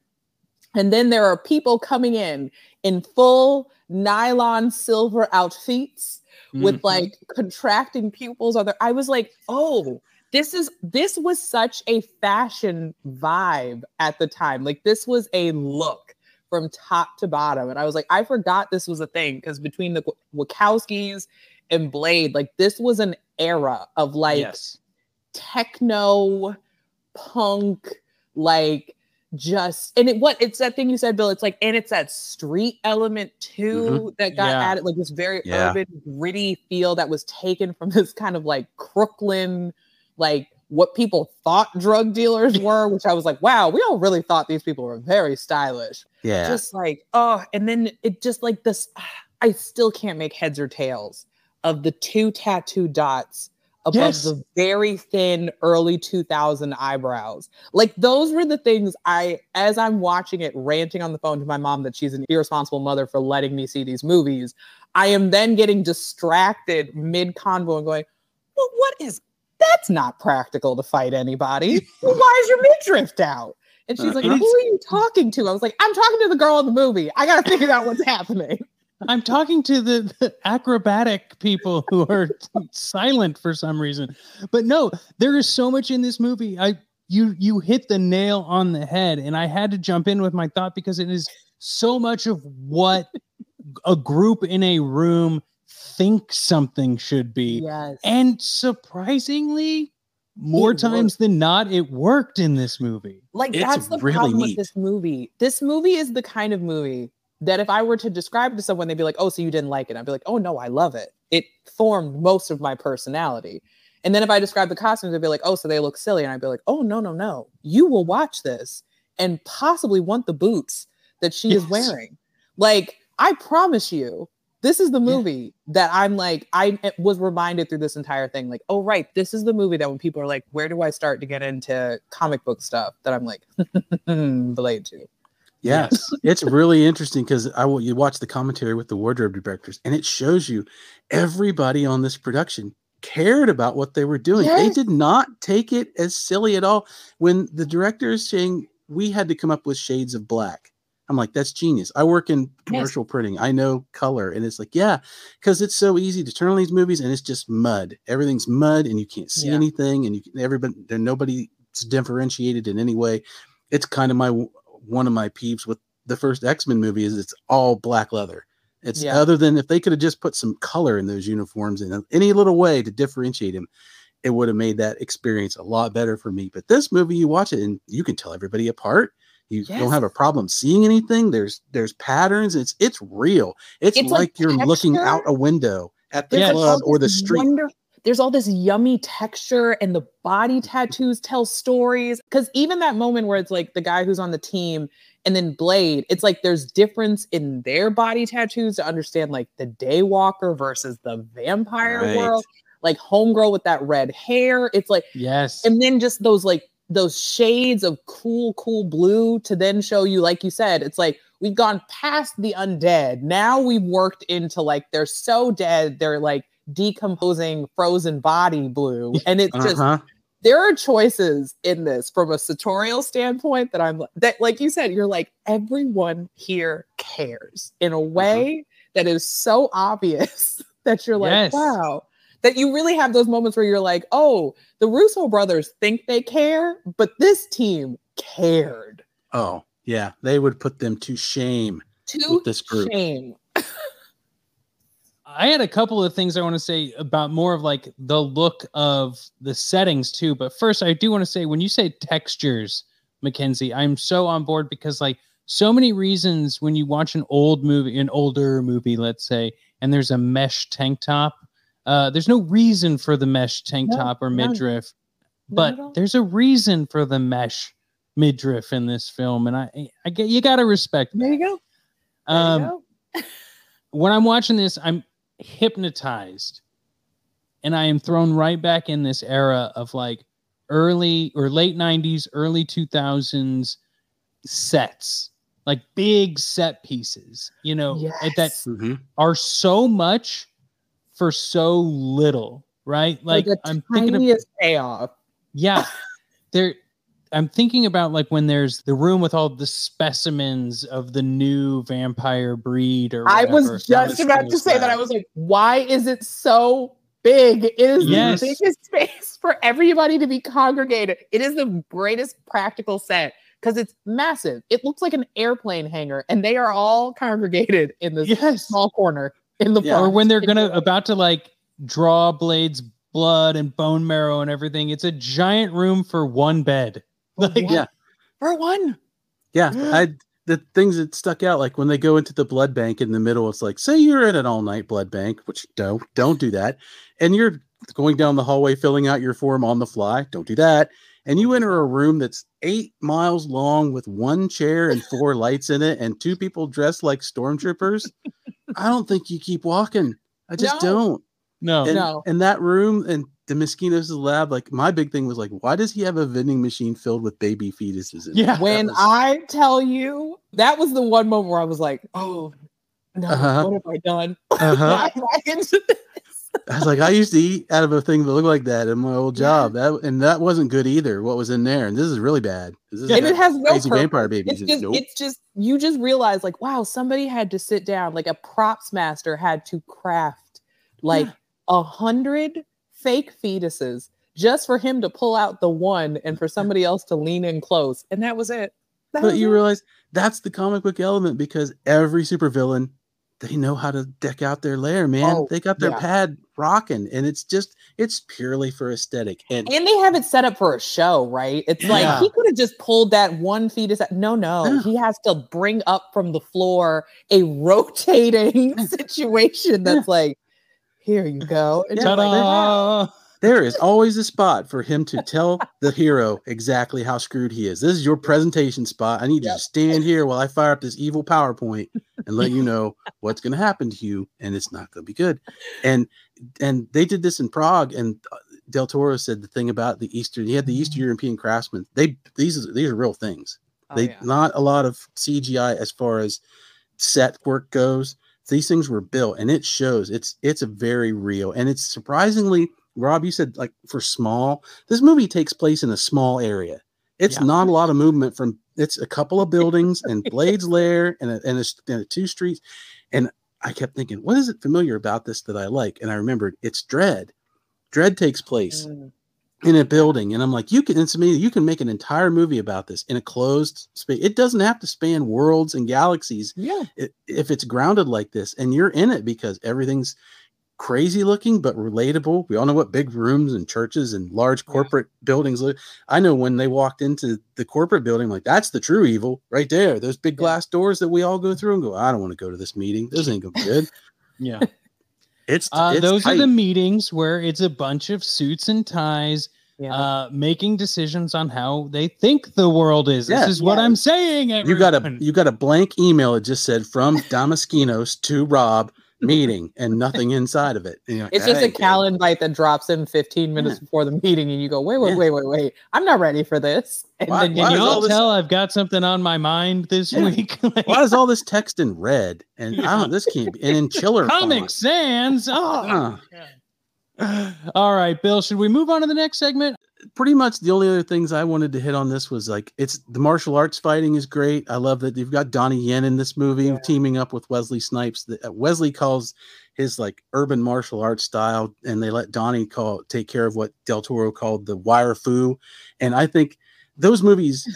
And then there are people coming in in full nylon silver outfits with Mhm. like contracting pupils on their I was like, oh, this is this was such a fashion vibe at the time. Like this was a look from top to bottom. And I was like, I forgot this was a thing because between the Wachowskis and Blade, like this was an era of like yes. techno punk like just and it what it's that thing you said bill it's like and it's that street element too mm-hmm. that got Yeah. added like this very Yeah. urban gritty feel that was taken from this kind of like crooklyn like what people thought drug dealers were which i was like wow we all really thought these people were very stylish Yeah. just like oh and then it just like this (sighs) i still can't make heads or tails of the two tattoo dots above Yes. the very thin early 2000 eyebrows like those were the things i as i'm watching it ranting on the phone to my mom that she's an irresponsible mother for letting me see these movies i am then getting distracted mid convo and going well what is that's not practical to fight anybody why is your midriff out and she's like, Uh, Who are you talking to? I was like, I'm talking to the girl in the movie. I gotta figure out what's happening. I'm talking to the, the acrobatic people who are silent for some reason. But no, there is so much in this movie. I you you hit the nail on the head, and I had to jump in with my thought because it is so much of what a group in a room think something should be. Yes. And surprisingly, more It times than not, it worked in this movie. Like It's that's the really problem with this movie. This movie is the kind of movie that if I were to describe it to someone, they'd be like, "Oh, so you didn't like it?" I'd be like, "Oh no, I love it. It formed most of my personality." And then if I describe the costumes, they'd be like, "Oh, so they look silly," and I'd be like, "Oh no, no, no. You will watch this and possibly want the boots that she is wearing." Like I promise you, this is the Yeah. movie that I'm like, I was reminded through this entire thing, like, oh, right, this is the movie that when people are like, where do I start to get into comic book stuff? That I'm like, (laughs) Blade 2. Yeah, it's really interesting because I will you watch the commentary with the wardrobe directors, and it shows you everybody on this production cared about what they were doing. They did not take it as silly at all. When the director is saying we had to come up with shades of black, I'm like, that's genius. I work in commercial printing. I know color, and it's like, yeah, because it's so easy to turn on these movies and it's just mud. Everything's mud, and you can't see Yeah. anything, and you everybody there nobody's differentiated in any way. It's kind of my one of my peeps with the first X-Men movie is it's all black leather. It's Yeah. other than if they could have just put some color in those uniforms in uh, any little way to differentiate him, it would have made that experience a lot better for me. But this movie, you watch it and you can tell everybody apart. You Yes. don't have a problem seeing anything. There's there's patterns. It's it's real. It's, It's like, like you're looking out a window at the Yes. club or the street. wonder- there's all this yummy texture, and the body tattoos tell stories. Because even that moment where it's like the guy who's on the team and then Blade, it's like there's difference in their body tattoos to understand like the Daywalker versus the vampire Right. world. Like Homegirl with that red hair. It's like Yes. and then just those like those shades of cool cool blue to then show you like you said it's like we've gone past the undead now we've worked into like they're so dead they're like decomposing frozen body blue and it's just Uh-huh. there are choices in this from a sartorial standpoint that i'm that like you said you're like everyone here cares in a way that is so obvious (laughs) that you're like Yes. wow that you really have those moments where you're like oh the russo brothers think they care but this team cared Oh, yeah. They would put them to shame. to With this group. shame I had a couple of things I want to say about more of like the look of the settings too. But first, I do want to say when you say textures, Mackenzie, I'm so on board because like so many reasons when you watch an old movie, an older movie, let's say, and there's a mesh tank top, uh, there's no reason for the mesh tank No, top or midriff, Not at all. but there's a reason for the mesh midriff in this film, and I, I get you got to respect. there you go There Um, you go. (laughs) when I'm watching this, I'm hypnotized and I am thrown right back in this era of like early or late 90s, early 2000s sets, like big set pieces, you know, at that Yes. Mhm. are so much for so little, right? Like the I'm thinking of payoff yeah. There I'm thinking about like when there's the room with all the specimens of the new vampire breed or I was just about to say that. I was like, why is it so big? It is Yes. the biggest (laughs) space for everybody to be congregated. It is the greatest practical set because it's massive. It looks like an airplane hangar, and they are all congregated in this Yes. small corner in the Yeah. or when they're gonna about to like draw blades blood and bone marrow and everything it's a giant room for one bed like one. Yeah. for one. Yeah, (gasps) I the things that stuck out like when they go into the blood bank in the middle. It's like say you're at an all night blood bank, which don't don't do that, and you're going down the hallway filling out your form on the fly. Don't do that. And you enter a room that's eight miles long with one chair and four (laughs) lights in it, and two people dressed like stormtroopers. I don't think you keep walking. I just No. don't. no And, No. and that room and Damaskinos' lab, like my big thing was like, why does he have a vending machine filled with baby fetuses? In? Yeah. That When was- I tell you, that was the one moment where I was like, oh, no, Uh-huh. what have I done? (laughs) Uh-huh. Why am I into this? I was like, I used to eat out of a thing that looked like that in my old job. That and that wasn't good either. What was in there, and this is really bad. This is and it has no crazy purpose. vampire babies. It's just, Nope. it's just, you just realize, like, wow, somebody had to sit down, like a props master had to craft like a hundred fake fetuses just for him to pull out the one and for somebody else to lean in close, and that was it. That but was you it. realize that's the comic book element because every supervillain they know how to deck out their lair, man. Oh, they got their yeah. pad rocking, and it's just it's purely for aesthetic. And and they have it set up for a show, right? It's like he could have just pulled that one fetus. Out. No, no, Yeah. he has to bring up from the floor a rotating (laughs) situation that's like, here you go. And Yeah, you're like, Ta-da! There is always a spot for him to tell the hero exactly how screwed he is. This is your presentation spot. I need you to stand here while I fire up this evil PowerPoint and let you know what's going to happen to you, and it's not going to be good. And and they did this in Prague, and uh, Del Toro said the thing about the Eastern. He had the Eastern European craftsmen. They these are- these are real things. oh, they yeah. not a lot of CGI as far as set work goes. These things were built, and it shows. It's it's a very real, and it's surprisingly. Rob, you said like for small. This movie takes place in a small area. It's Yeah. not a lot of movement from. It's a couple of buildings and (laughs) Blades Lair and a, and, a, and a two streets. And I kept thinking, what is it familiar about this that I like? And I remembered it's Dredd. Dredd takes place Mm. in a building and i'm like you can it's me you can make an entire movie about this in a closed space it doesn't have to span worlds and galaxies Yeah. i- if it's grounded like this and you're in it because everything's crazy looking but relatable we all know what big rooms and churches and large Yeah. corporate buildings look i know when they walked into the corporate building like that's the true evil right there those big Yeah. glass doors that we all go through and go i don't want to go to this meeting this ain't gonna be good Yeah. (laughs) it's, Uh, it's those are the meetings where it's a bunch of suits and ties Yeah. uh, making decisions on how they think the world is. Yeah. This is what I'm saying. you got a you got a blank email it just said from Damaskinos to Rob meeting and nothing inside of it. You're like, it's "That just a ain't good." calendar invite that drops in 15 minutes before the meeting, and you go, wait, wait, Yeah. wait, wait, wait. I'm not ready for this. (laughs) And Why- then why Can you all all this- tell I've got something on my mind this Yeah. week? (laughs) Like, Why is all this text in red? And I don't this can't be and in chiller Comic font. Sans. Oh. Uh, All right, Bill. Should we move on to the next segment? Pretty much the only other things I wanted to hit on this was like it's the martial arts fighting is great. I love that you've got Donnie Yen in this movie Yeah. teaming up with Wesley Snipes. The- uh, Wesley calls his like urban martial arts style, and they let Donnie call take care of what Del Toro called the wire fu. And I think those movies,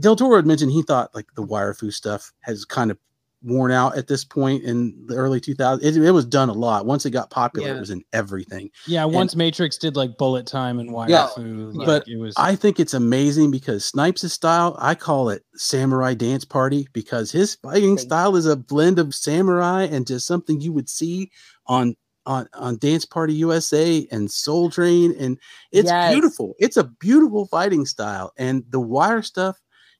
Del Toro had mentioned he thought like the wire fu stuff has kind of worn out at this point in the early 2000s. It, it was done a lot. Once it got popular, Yeah. it was in everything. Yeah, once Matrix did like bullet time and wire Yeah, fu, like, but it was. I think it's amazing because Snipes' style, I call it samurai dance party because his fighting Okay. style is a blend of samurai and just something you would see on on on Dance Party USA and Soul Train and it's Yes. beautiful. It's a beautiful fighting style and the wire stuff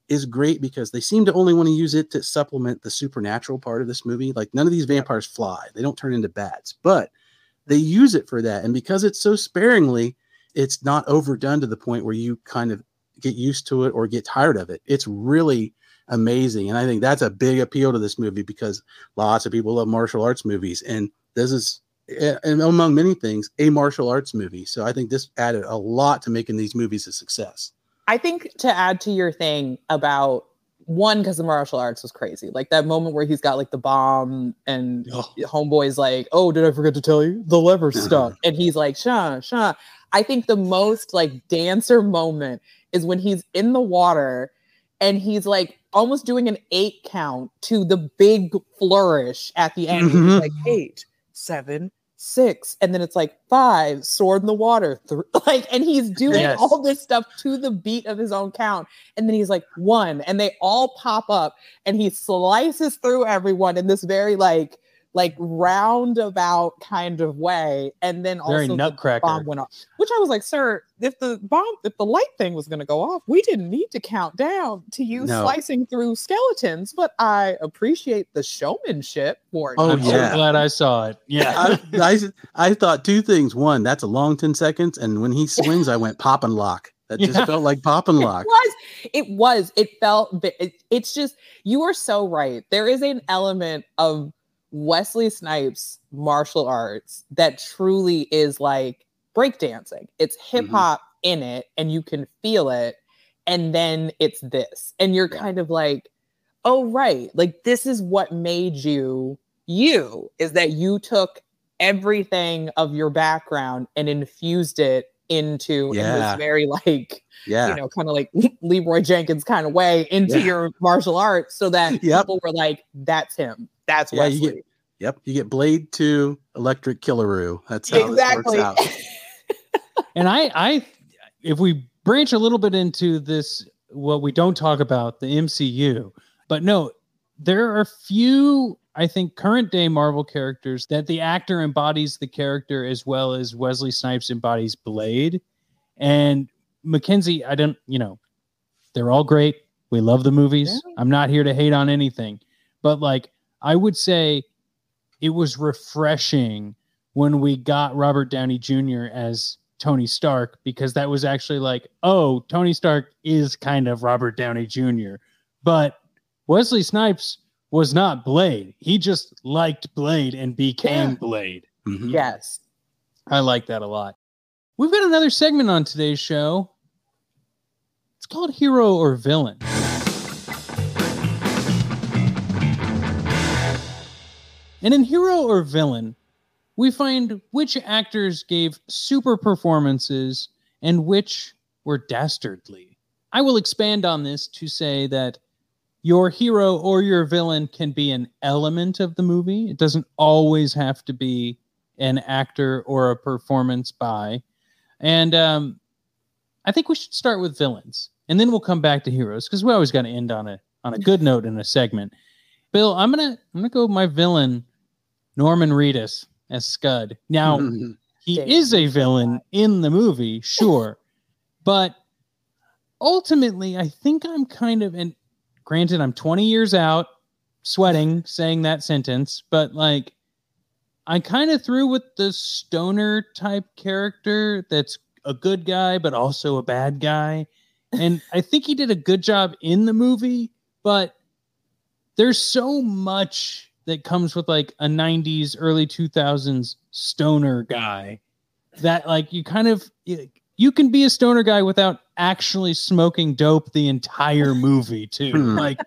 is great because they seem to only want to use it to supplement the supernatural part of this movie. Like none of these vampires fly. They don't turn into bats, but they use it for that and because it's so sparingly it's not overdone to the point where you kind of get used to it or get tired of it. It's really amazing. And I think that's a big appeal to this movie because lots of people love martial arts movies. And this is, eh, and among many things, a martial arts movie. So I think this added a lot to making these movies a success. I think to add to your thing about one, because the martial arts was crazy. Like that moment where he's got like the bomb and Oh. homeboy's like, Oh, did I forget to tell you? The lever stuck. and he's like, Shah, Shah. I think the most like dancer moment is when he's in the water and he's like almost doing an eight count to the big flourish at the end. He's Mhm. like eight, seven, six, and then it's like five, sword in the water, th- (laughs) like, and he's doing Yes. all this stuff to the beat of his own count, and then he's like one, and they all pop up, and he slices through everyone in this very like like roundabout kind of way, and then Very also the nutcracker. bomb went off. Which I was like, sir, if the bomb, if the light thing was going to go off, we didn't need to count down to you No. slicing through skeletons. But I appreciate the showmanship for it. Oh, I'm yeah. so glad I saw it. Yeah. I, I, I thought two things. One, that's a long 10 seconds. And when he (laughs) swings, I went pop and lock. That just Yeah. felt like pop and lock. It was. It was. It felt. It, it's just. You are so right. There is an element of Wesley Snipes martial arts that truly is like breakdancing. It's mm-hmm. hip hop in it and you can feel it. And then it's this. And you're Yeah. kind of like, oh, right. Like this is what made you you is that you took everything of your background and infused it into in Yeah. this very like Yeah. you know, kind of like Leroy Jenkins kind of way into Yeah. your martial arts so that Yep. people were like, that's him. That's Yeah, you get- Yep. You get Blade Two, Electric Killaroo. That's how exactly. works out. (laughs) And I, I, if we branch a little bit into this, what we don't talk about the MCU, but no, there are few, I think, current day Marvel characters that the actor embodies the character as well as Wesley Snipes embodies Blade. And Mackenzie, I don't, you know, they're all great. We love the movies. Yeah. I'm not here to hate on anything, but like, I would say it was refreshing when we got Robert Downey Jr. as Tony Stark because that was actually like, oh, Tony Stark is kind of Robert Downey Jr. But Wesley Snipes was not Blade. He just liked Blade and became Yeah. Blade. Mhm. Yes. I like that a lot. We've got another segment on today's show. It's called Hero or Villain. And in Hero or Villain, we find which actors gave super performances and which were dastardly. I will expand on this to say that your hero or your villain can be an element of the movie. It doesn't always have to be an actor or a performance by. And um, I think we should start with villains, and then we'll come back to heroes because we always got to end on a on a good note in a segment. Bill, I'm gonna I'm gonna go with my villain, Norman Reedus as Scud. Now (laughs) he Damn. is a villain in the movie, sure, but ultimately, I think I'm kind of and granted, I'm 20 years out, sweating saying that sentence, but like I kind of threw with the stoner type character that's a good guy but also a bad guy. And I think he did a good job in the movie, but there's so much that comes with like a 90s early 2000s stoner guy that like you kind of you can be a stoner guy without actually smoking dope the entire movie too Hmm. like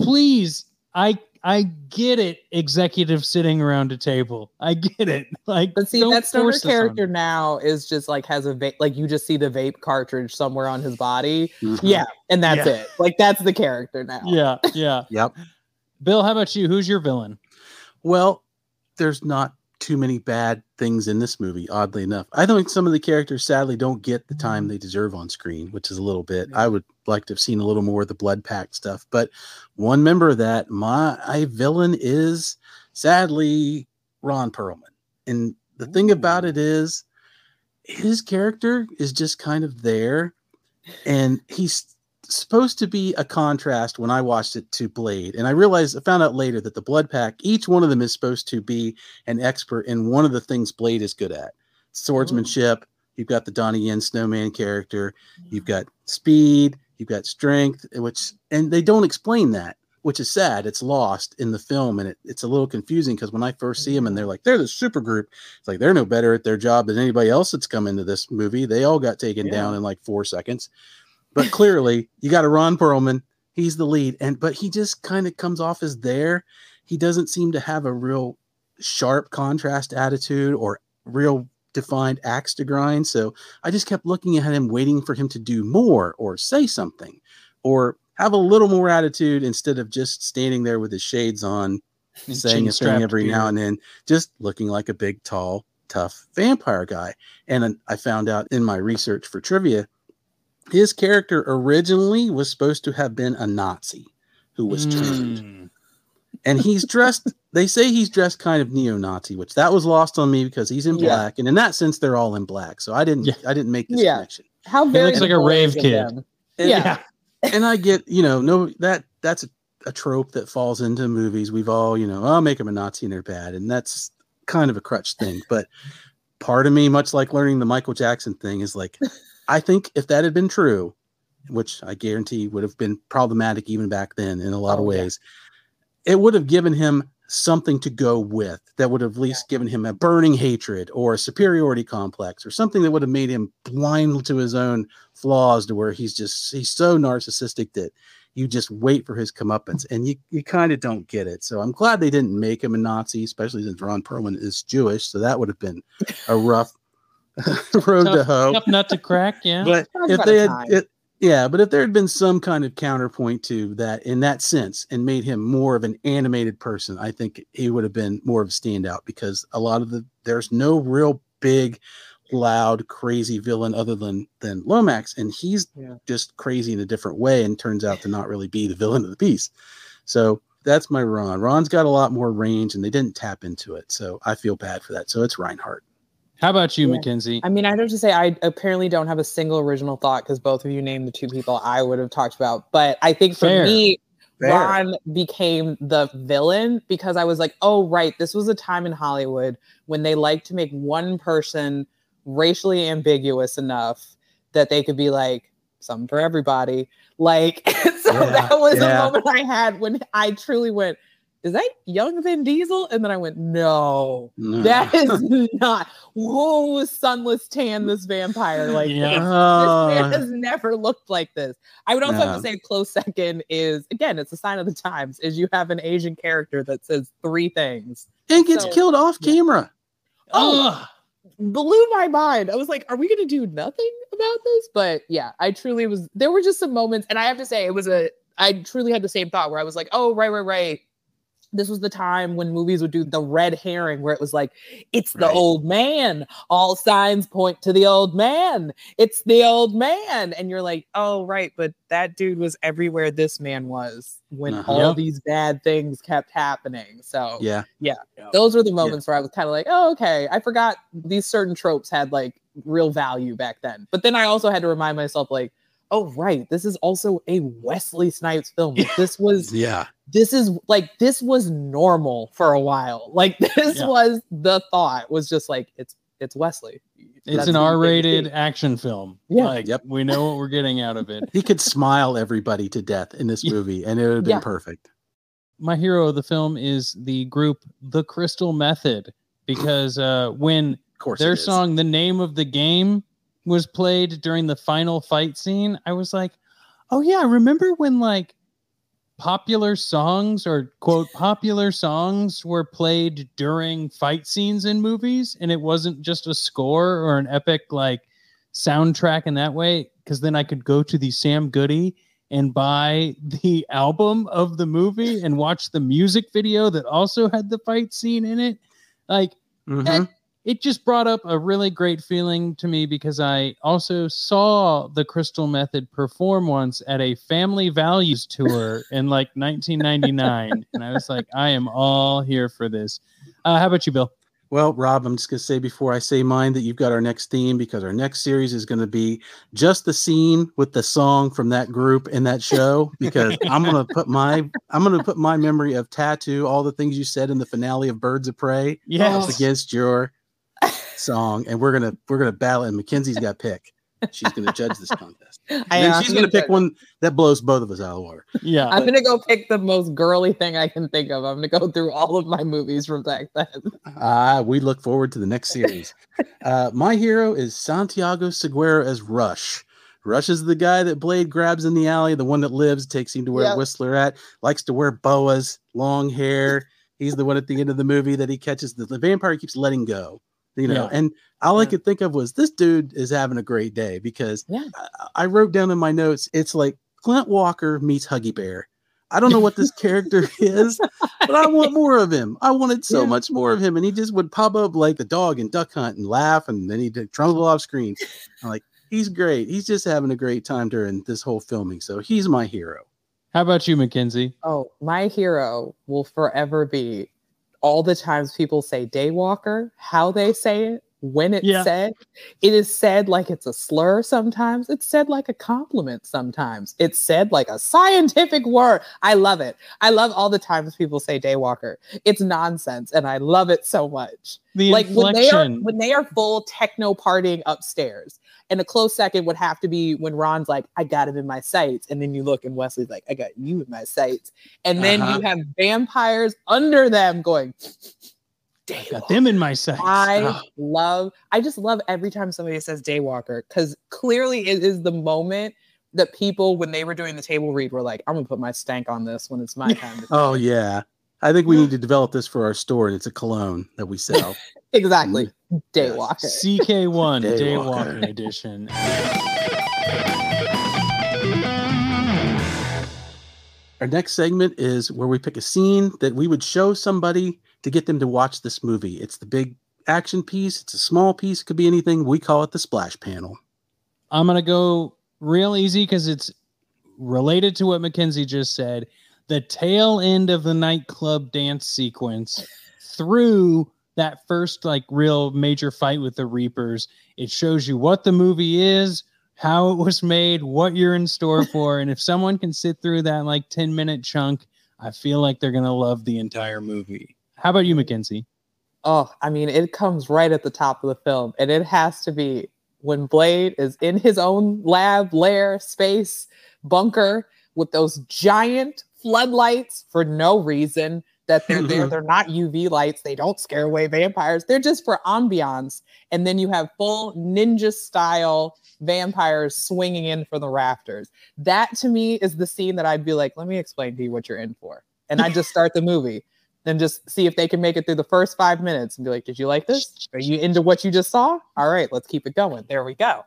please i i get it executive sitting around a table i get it (laughs) like But see, don't that stoner force this on character now is just like has a vape, like you just see the vape cartridge somewhere on his body. Mhm. Yeah. And that's Yeah. it. Like that's the character now. yeah yeah (laughs) Yep. bill how about you who's your villain Well, there's not too many bad things in this movie, oddly enough. I think some of the characters sadly don't get the time mm-hmm. they deserve on screen, which is a little bit. I would like to have seen a little more of the blood pack stuff. But one member of that, my I, villain is sadly Ron Perlman. And the thing about it is his character is just kind of there. And he's supposed to be a contrast when I watched it to Blade. And I realized I found out later that the Blood Pack, each one of them is supposed to be an expert in one of the things Blade is good at. Oh. Swordsmanship, you've got the Donnie Yen snowman character, you've got speed, you've got strength, eh, which and they don't explain that, which is sad. It's lost in the film and it, it's a little confusing because when I first see them and they're like, they're the super group, it's like they're no better at their job than anybody else that's come into this movie. They all got taken Yeah. down in like four seconds. But clearly, you got a Ron Perlman. He's the lead, and but he just kind of comes off as there. He doesn't seem to have a real sharp contrast attitude or real defined axe to grind. So I just kept looking at him, waiting for him to do more or say something or have a little more attitude instead of just standing there with his shades on, And saying a thing every now and then, just looking like a big, tall, tough vampire guy. And I found out in my research for trivia, his character originally was supposed to have been a Nazi who was turned Mm. and he's dressed (laughs) they say he's dressed kind of neo-nazi which that was lost on me because he's in Yeah. black and in that sense they're all in black so i didn't Yeah. i didn't make this Yeah. connection How very looks like a rave kid. and, Yeah. and i get you know no that that's a, a trope that falls into movies we've all you know i'll make them a nazi and they're bad and that's kind of a crutch thing but part of me much like learning the michael jackson thing is like i think if that had been true which i guarantee would have been problematic even back then in a lot of Oh, yeah. ways it would have given him something to go with that would have at least given him a burning hatred or a superiority complex or something that would have made him blind to his own flaws to where he's just he's so narcissistic that you just wait for his comeuppance and you, you kind of don't get it. So I'm glad they didn't make him a Nazi, especially since Ron Perlman is Jewish. So that would have been a rough (laughs) road to Tough, hoe. tough nut to crack. Yeah. But if they had, it, yeah, but if there had been some kind of counterpoint to that in that sense and made him more of an animated person, I think he would have been more of a standout because a lot of the there's no real big, loud, crazy villain other than than Nomak, and he's Yeah. just crazy in a different way and turns out to not really be the villain of the piece. So that's my Ron. Ron's got a lot more range, and they didn't tap into it, so I feel bad for that. So it's Reinhardt. How about you, Yeah. Mackenzie? I mean, I have to say, I apparently don't have a single original thought because both of you named the two people I would have talked about. But I think for Fair. me, Fair. Ron became the villain because I was like, oh, right, this was a time in Hollywood when they like to make one person racially ambiguous enough that they could be like, something for everybody. Like, (laughs) so Yeah, that was yeah. a moment I had when I truly went, is that young Vin Diesel? And then I went, no, No. that is (laughs) not. Whoa, sunless tan, this vampire. Like, Yeah. this man has never looked like this. I would also have to say close second is again, it's a sign of the times, is you have an Asian character that says three things. and gets So- killed off yeah. camera. Oh, blew my mind. I was like, are we gonna do nothing about this? But yeah, I truly was there were just some moments, and I have to say it was a I truly had the same thought where I was like, oh, right, right, right. This was the time when movies would do the red herring where it was like, it's the Right. old man. All signs point to the old man. It's the old man. And you're like, oh, right. But that dude was everywhere this man was when Uh-huh. all Yep. these bad things kept happening. So Yeah. yeah those were the moments where I was kind of like, oh, okay. I forgot these certain tropes had like real value back then. But then I also had to remind myself, like, oh, right, this is also a Wesley Snipes film. Like, This was, Yeah. this is like, this was normal for a while. Like, (laughs) this Yeah. was the thought was just like, it's, it's Wesley. It's That's an the thing you R-rated see. action film. Yeah. Like, Yep. we know what we're getting out of it. (laughs) He could smile everybody to death in this movie, and it would have been Yeah. perfect. My hero of the film is the group The Crystal Method because uh, when Of course, their song "The Name of the Game" was played during the final fight scene, I was like, "Oh yeah, I remember when like popular songs or quote (laughs) popular songs were played during fight scenes in movies, and it wasn't just a score or an epic like soundtrack in that way." Because then I could go to the Sam Goody and buy (laughs) the album of the movie and watch the music video that also had the fight scene in it. Like Mhm. It just brought up a really great feeling to me because I also saw the Crystal Method perform once at a family values tour in like (laughs) 1999. and I was like, I am all here for this. Uh, how about you, Bill? Well, Rob, I'm just going to say before I say mine that you've got our next theme because our next series is going to be just the scene with the song from that group in that show. Because (laughs) I'm going to put my I'm going to put my memory of tattoo, all the things you said in the finale of Birds of Prey, Yes. against your song, and we're gonna we're gonna battle. And Mackenzie's got pick. She's going to judge this (laughs) contest. I And then she's going to pick one that blows both of us out of the water. Yeah. I'm gonna go pick the most girly thing I can think of. I'm gonna go through all of my movies from back then. (laughs) Ah, we look forward to the next series. uh, my hero is Santiago Segura as Rush. Rush is the guy that Blade grabs in the alley, the one that lives, takes him to where Yep. Whistler at, likes to wear boas, long hair. He's the one at the end of the movie that he catches the, the vampire keeps letting go. You know, Yeah. and all I could think of was this dude is having a great day because Yeah. I, I wrote down in my notes, it's like Clint Walker meets Huggy Bear. I don't know what this character (laughs) is, but I want more of him. I wanted so Yeah. much more of him, and he just would pop up like the dog in Duck Hunt and laugh, and then he'd trundle off screen. I'm like, he's great. He's just having a great time during this whole filming. So he's my hero. How about you, Mackenzie? Oh, my hero will forever be all the times people say daywalker, how they say it, when it's Yeah. said. It is said like it's a slur sometimes. It's said like a compliment sometimes. It's said like a scientific word. I love it. I love all the times people say daywalker. It's nonsense and I love it so much. The like when they are when they are full techno partying upstairs. And a close second would have to be when Ron's like, I got him in my sights. And then you look and Wesley's like, I got you in my sights. And then Uh-huh. you have vampires under them going, got them in my sights. I Ugh. love, I just love every time somebody says Daywalker because clearly it is the moment that people, when they were doing the table read, were like, I'm gonna put my stank on this when it's my time. to Oh yeah. I think we need to develop this for our store, and it's a cologne that we sell. (laughs) Exactly. Mm-hmm. Yes. Daywalker. CK1 Daywalker. Daywalker edition. Our next segment is where we pick a scene that we would show somebody to get them to watch this movie. It's the big action piece, it's a small piece, it could be anything. We call it the splash panel. I'm gonna go real easy because it's related to what Mackenzie just said. The tail end of the nightclub dance sequence through that first like real major fight with the Reapers. It shows you what the movie is, how it was made, what you're in store (laughs) for, and if someone can sit through that like 10 minute chunk, I feel like they're gonna love the entire movie. How about you, Mackenzie? Oh, I mean, it comes right at the top of the film, and it has to be when Blade is in his own lab, lair, space, bunker with those giant floodlights for no reason. That they're there. Mm-hmm. They're not UV lights. They don't scare away vampires. They're just for ambiance. And then you have full ninja style vampires swinging in from the rafters. That to me is the scene that I'd be like, let me explain to you what you're in for. And I just start the movie and just see if they can make it through the first five minutes and be like, did you like this? Are you into what you just saw? All right, let's keep it going. There we go.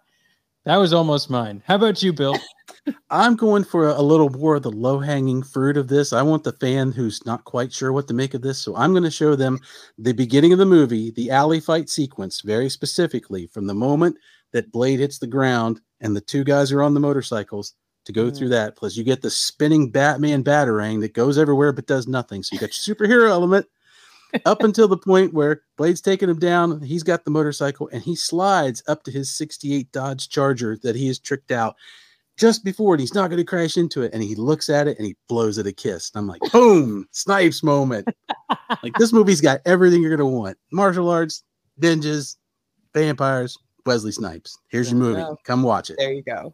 That was almost mine. How about you, Bill? (laughs) I'm going for a, a little more of the low hanging fruit of this. I want the fan who's not quite sure what to make of this. So I'm going to show them the beginning of the movie, the alley fight sequence, very specifically from the moment that Blade hits the ground and the two guys are on the motorcycles to go Mhm. through that. Plus, you get the spinning Batman batarang that goes everywhere but does nothing. So you got your superhero element up (laughs) until the point where Blade's taking him down. He's got the motorcycle and he slides up to his 68 Dodge Charger that he has tricked out just before it. He's not going to crash into it. And he looks at it and he blows it a kiss. And I'm like, (laughs) boom, snipes moment. (laughs) like this movie's got everything you're going to want martial arts, ninjas, vampires, Wesley Snipes. Here's your movie. Come watch it. There you go.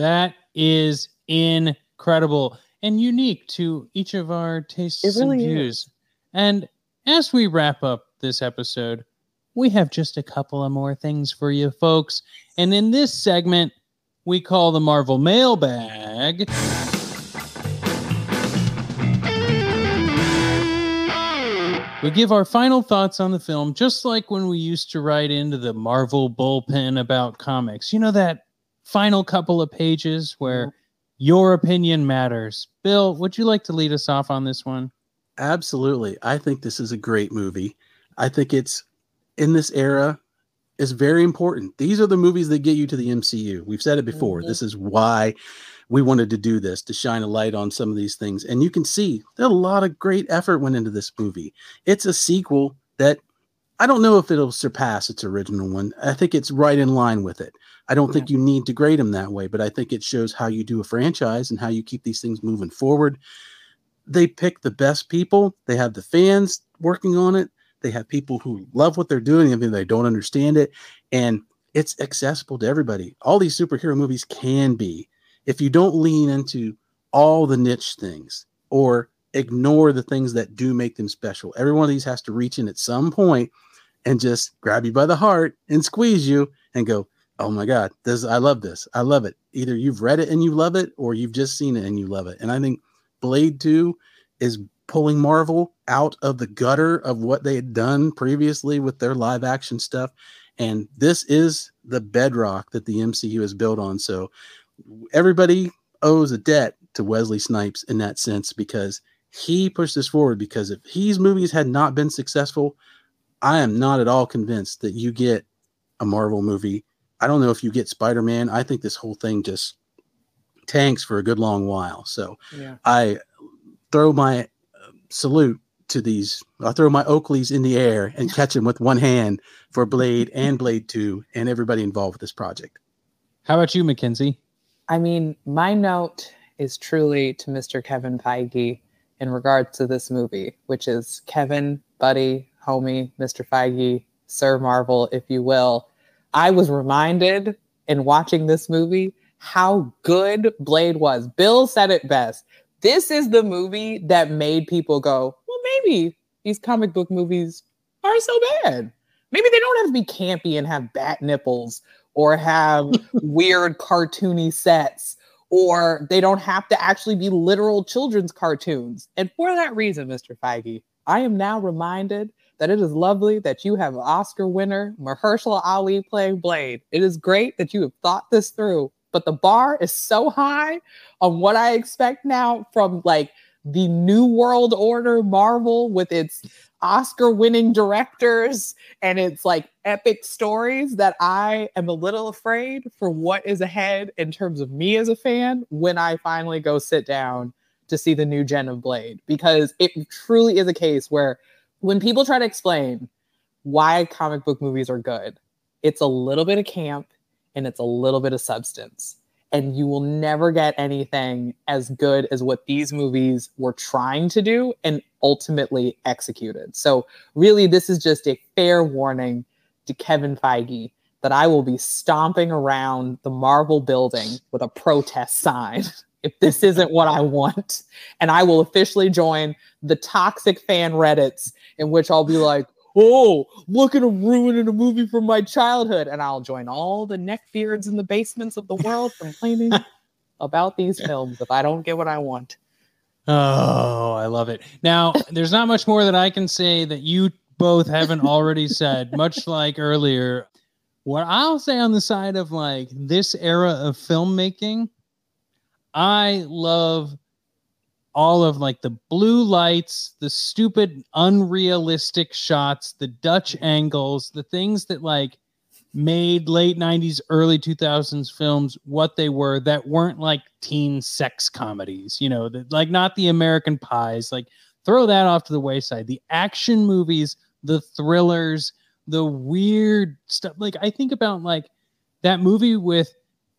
That is incredible and unique to each of our tastes really and views. And as we wrap up this episode, we have just a couple of more things for you folks. And in this segment, we call the Marvel Mailbag. We give our final thoughts on the film, just like when we used to write into the Marvel bullpen about comics. You know, that final couple of pages where your opinion matters. Bill, would you like to lead us off on this one? Absolutely. I think this is a great movie. I think it's in this era is very important. These are the movies that get you to the MCU. We've said it before. Mhm. This is why we wanted to do this to shine a light on some of these things. And you can see that a lot of great effort went into this movie. It's a sequel that I don't know if it'll surpass its original one. I think it's right in line with it. I don't think you need to grade them that way, but I think it shows how you do a franchise and how you keep these things moving forward. They pick the best people. They have the fans working on it. They have people who love what they're doing, even if they don't understand it. And it's accessible to everybody. All these superhero movies can be. If you don't lean into all the niche things or ignore the things that do make them special, every one of these has to reach in at some point and just grab you by the heart and squeeze you and go, oh my god this i love this i love it. Either you've read it and you love it or you've just seen it and you love it. And i think blade 2 is pulling marvel out of the gutter of what they had done previously with their live action stuff. And this is the bedrock that the mcu is built on. So everybody owes a debt to wesley snipes in that sense because he pushed this forward. Because if his movies had not been successful i am not at all convinced that you get a marvel movie I don't know if you get Spider Man. I think this whole thing just tanks for a good long while. So Yeah. I throw my uh, salute to these. I'll throw my Oakleys in the air and (laughs) catch them with one hand for Blade (laughs) and Blade Two and everybody involved with this project. How about you, Mackenzie? I mean, my note is truly to Mr. Kevin Feige in regards to this movie, which is Kevin, buddy, homie, Mr. Feige, Sir Marvel, if you will. I was reminded in watching this movie how good Blade was. Bill said it best. This is the movie that made people go, well, maybe these comic book movies aren't so bad. Maybe they don't have to be campy and have bat nipples or have (laughs) weird cartoony sets or they don't have to actually be literal children's cartoons. And for that reason, Mr. Feige, I am now reminded that it is lovely that you have Oscar winner Mahershala Ali playing Blade. It is great that you have thought this through, but the bar is so high on what I expect now from like the New World Order Marvel with its Oscar winning directors and its like epic stories that I am a little afraid for what is ahead in terms of me as a fan when I finally go sit down to see the new gen of Blade because it truly is a case where when people try to explain why comic book movies are good, it's a little bit of camp and it's a little bit of substance. And you will never get anything as good as what these movies were trying to do and ultimately executed. So, really, this is just a fair warning to Kevin Feige that I will be stomping around the Marvel building with a protest sign (laughs) if this isn't what I want. And I will officially join the toxic fan Reddits in which I'll be like, oh, look at him ruining a movie from my childhood. And I'll join all the neckbeards in the basements of the world complaining (laughs) about these films if I don't get what I want. Oh, I love it. Now, there's not much more that I can say that you both haven't already said, (laughs) much like earlier. What I'll say on the side of like this era of filmmaking, I love all of like the blue lights, the stupid, unrealistic shots, the Dutch mm-hmm. angles, the things that like made late 90s, early 2000s films what they were that weren't like teen sex comedies, you know, that like not the American pies, like throw that off to the wayside. The action movies, the thrillers, the weird stuff. Like I think about like that movie with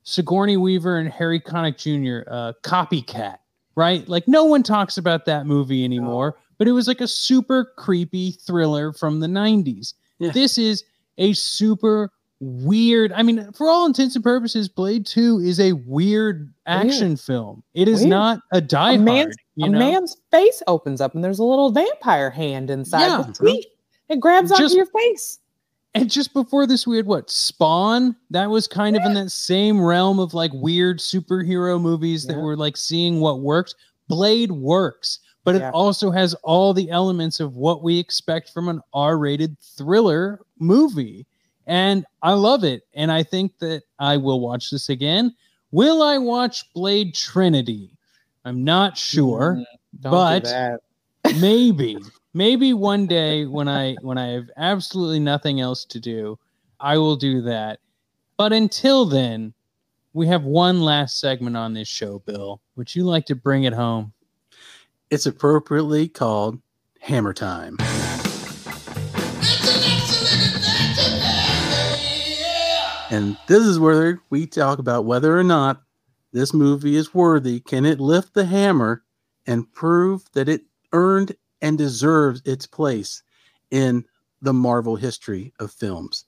Sigourney Weaver and Harry Connick Jr., uh, Copycat, right? Like no one talks about that movie anymore, but it was like a super creepy thriller from the 90s. Yeah. This is a super weird. I mean, for all intents and purposes, Blade 2 is a weird action film. It is Weird. not a die a hard. man's, You a know? man's face opens up and there's a little vampire hand inside. Yeah. the tweet. It grabs onto Just- your face. And just before this, we had what Spawn. That was kind of in that same realm of like weird superhero movies that Yeah. were like seeing what worked. Blade works, but Yeah. it also has all the elements of what we expect from an R-rated thriller movie, and I love it. And I think that I will watch this again. Will I watch Blade Trinity? I'm not sure Mm, but- that. maybe (laughs) maybe one day when i when i have absolutely nothing else to do i will do that but until then we have one last segment on this show bill would you like to bring it home It's appropriately called Hammer Time. And this is where we talk about whether or not this movie is worthy. Can it lift the hammer and prove that it earned and deserves its place in the Marvel history of films?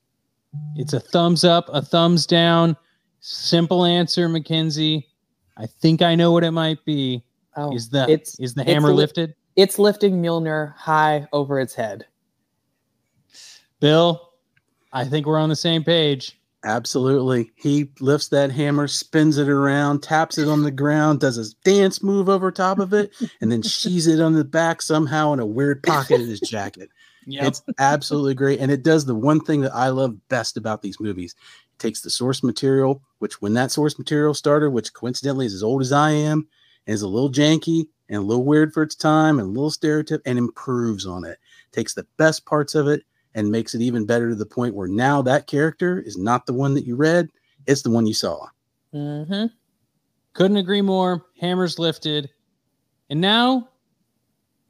it's a thumbs up a thumbs down simple answer mackenzie i think i know what it might be Oh, is the it's is the it's hammer li- lifted it's lifting Mjolnir high over its head. bill i think we're on the same page Absolutely. He lifts that hammer, spins it around, taps it on the ground, does his dance move over top of it, and then she's it on the back somehow in a weird pocket in his jacket. (laughs) Yep. It's absolutely great. And it does the one thing that I love best about these movies. It takes the source material, which when that source material started, which coincidentally is as old as I am, is a little janky and a little weird for its time and a little stereotype, and improves on it. Takes the best parts of it and makes it even better to the point where now that character is not the one that you read, it's the one you saw. Mm-hmm. Couldn't agree more. Hammers lifted. And now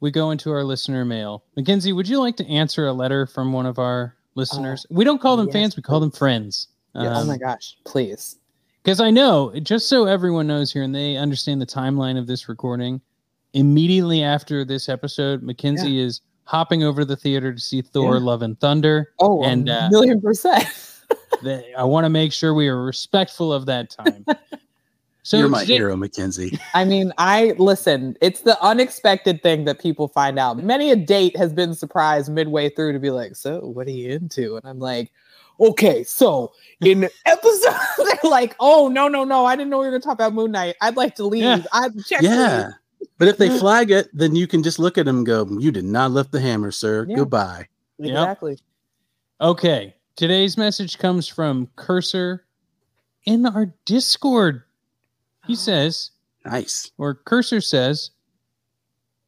we go into our listener mail. Mackenzie, would you like to answer a letter from one of our listeners? we don't call them yes, fans, we call them friends. oh Um, my gosh, please. because I know, just so everyone knows here and they understand the timeline of this recording, immediately after this episode, Mackenzie is hopping over to the theater to see Thor: Yeah. Love and Thunder. Oh, and, a uh, million percent. (laughs) They- I want to make sure we are respectful of that time. (laughs) So You're my today- hero, Mackenzie. I mean, I listen, it's the unexpected thing that people find out. Many a date has been surprised midway through to be like, So, what are you into? And I'm like, Okay, so in (laughs) episode, they're like, Oh, no, no, no, I didn't know we were going to talk about Moon Knight. I'd like to leave. Yeah. I'm check Yeah. But if they mm. flag it, then you can just look at them and go, You did not lift the hammer, sir. Yeah. Goodbye. Yep. Exactly. Okay. Today's message comes from Cursor in our Discord. He (gasps) says, Nice. or Cursor says,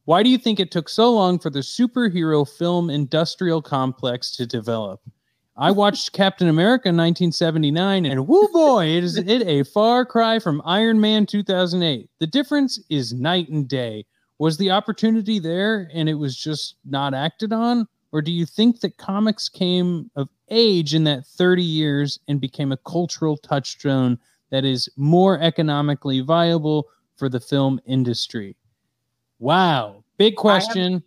Why do you think it took so long for the superhero film industrial complex to develop? I watched Captain America 1979 and whoo boy, it is it a far cry from Iron Man 2008. The difference is night and day. Was the opportunity there and it was just not acted on? Or do you think that comics came of age in that 30 years and became a cultural touchstone that is more economically viable for the film industry? Wow. Big question.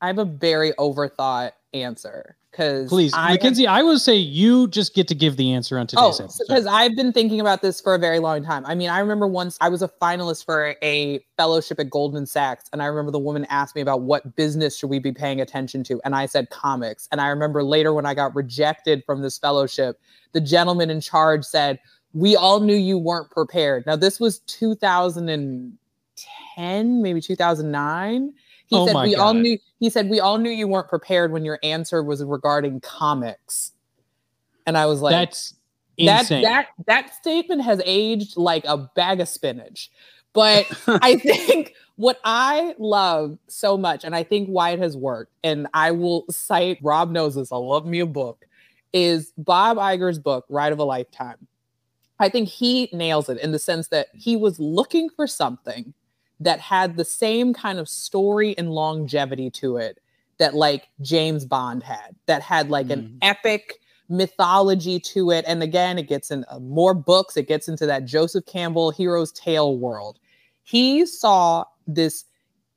I have a very overthought answer because Please, I have- Mackenzie, I would say you just get to give the answer on today's Oh, episode. because I've been thinking about this for a very long time. I mean, I remember once I was a finalist for a fellowship at Goldman Sachs, and I remember the woman asked me about what business should we be paying attention to, and I said comics. And I remember later when I got rejected from this fellowship, the gentleman in charge said, "We all knew you weren't prepared." Now this was 2010, maybe 2009. He Oh said we all knew. He said we all knew you weren't prepared when your answer was regarding comics. And I was like, That's that insane. that that statement has aged like a bag of spinach but (laughs) i think what i love so much and i think why it has worked and i will cite rob knows this i love me a book is bob Iger's book ride of a lifetime i think he nails it in the sense that he was looking for something that had the same kind of story and longevity to it that like james bond had that had like an Mhm. epic mythology to it. And again, it gets in uh, more books, it gets into that Joseph Campbell hero's tale world. He saw this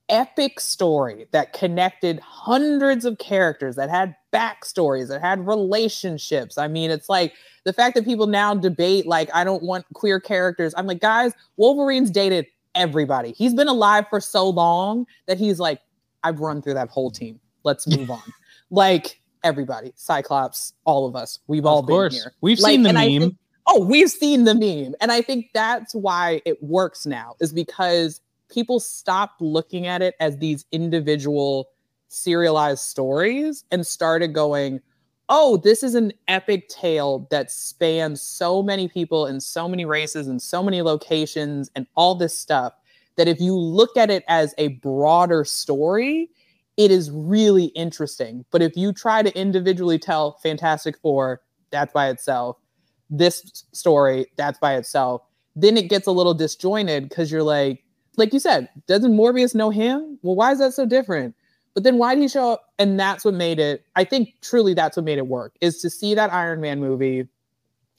epic story that connected hundreds of characters that had backstories, that had relationships. I mean, it's like the fact that people now debate, like, I don't want queer characters. I'm like, guys, Wolverine's dated everybody. He's been alive for so long that he's like, I've run through that whole team. Let's move on. Like, everybody, Cyclops, all of us, we've all of course. been here. We've Like, seen the meme. think- oh, we've seen the meme. And I think that's why it works now, is because people stopped looking at it as these individual serialized stories and started going, oh, this is an epic tale that spans so many people and so many races and so many locations and all this stuff that if you look at it as a broader story, it is really interesting. But if you try to individually tell Fantastic Four, that's by itself, this story, that's by itself, then it gets a little disjointed because you're like, like you said, doesn't Morbius know him? Well, why is that so different? But then why did he show up? And that's what made it, I think truly that's what made it work, is to see that Iron Man movie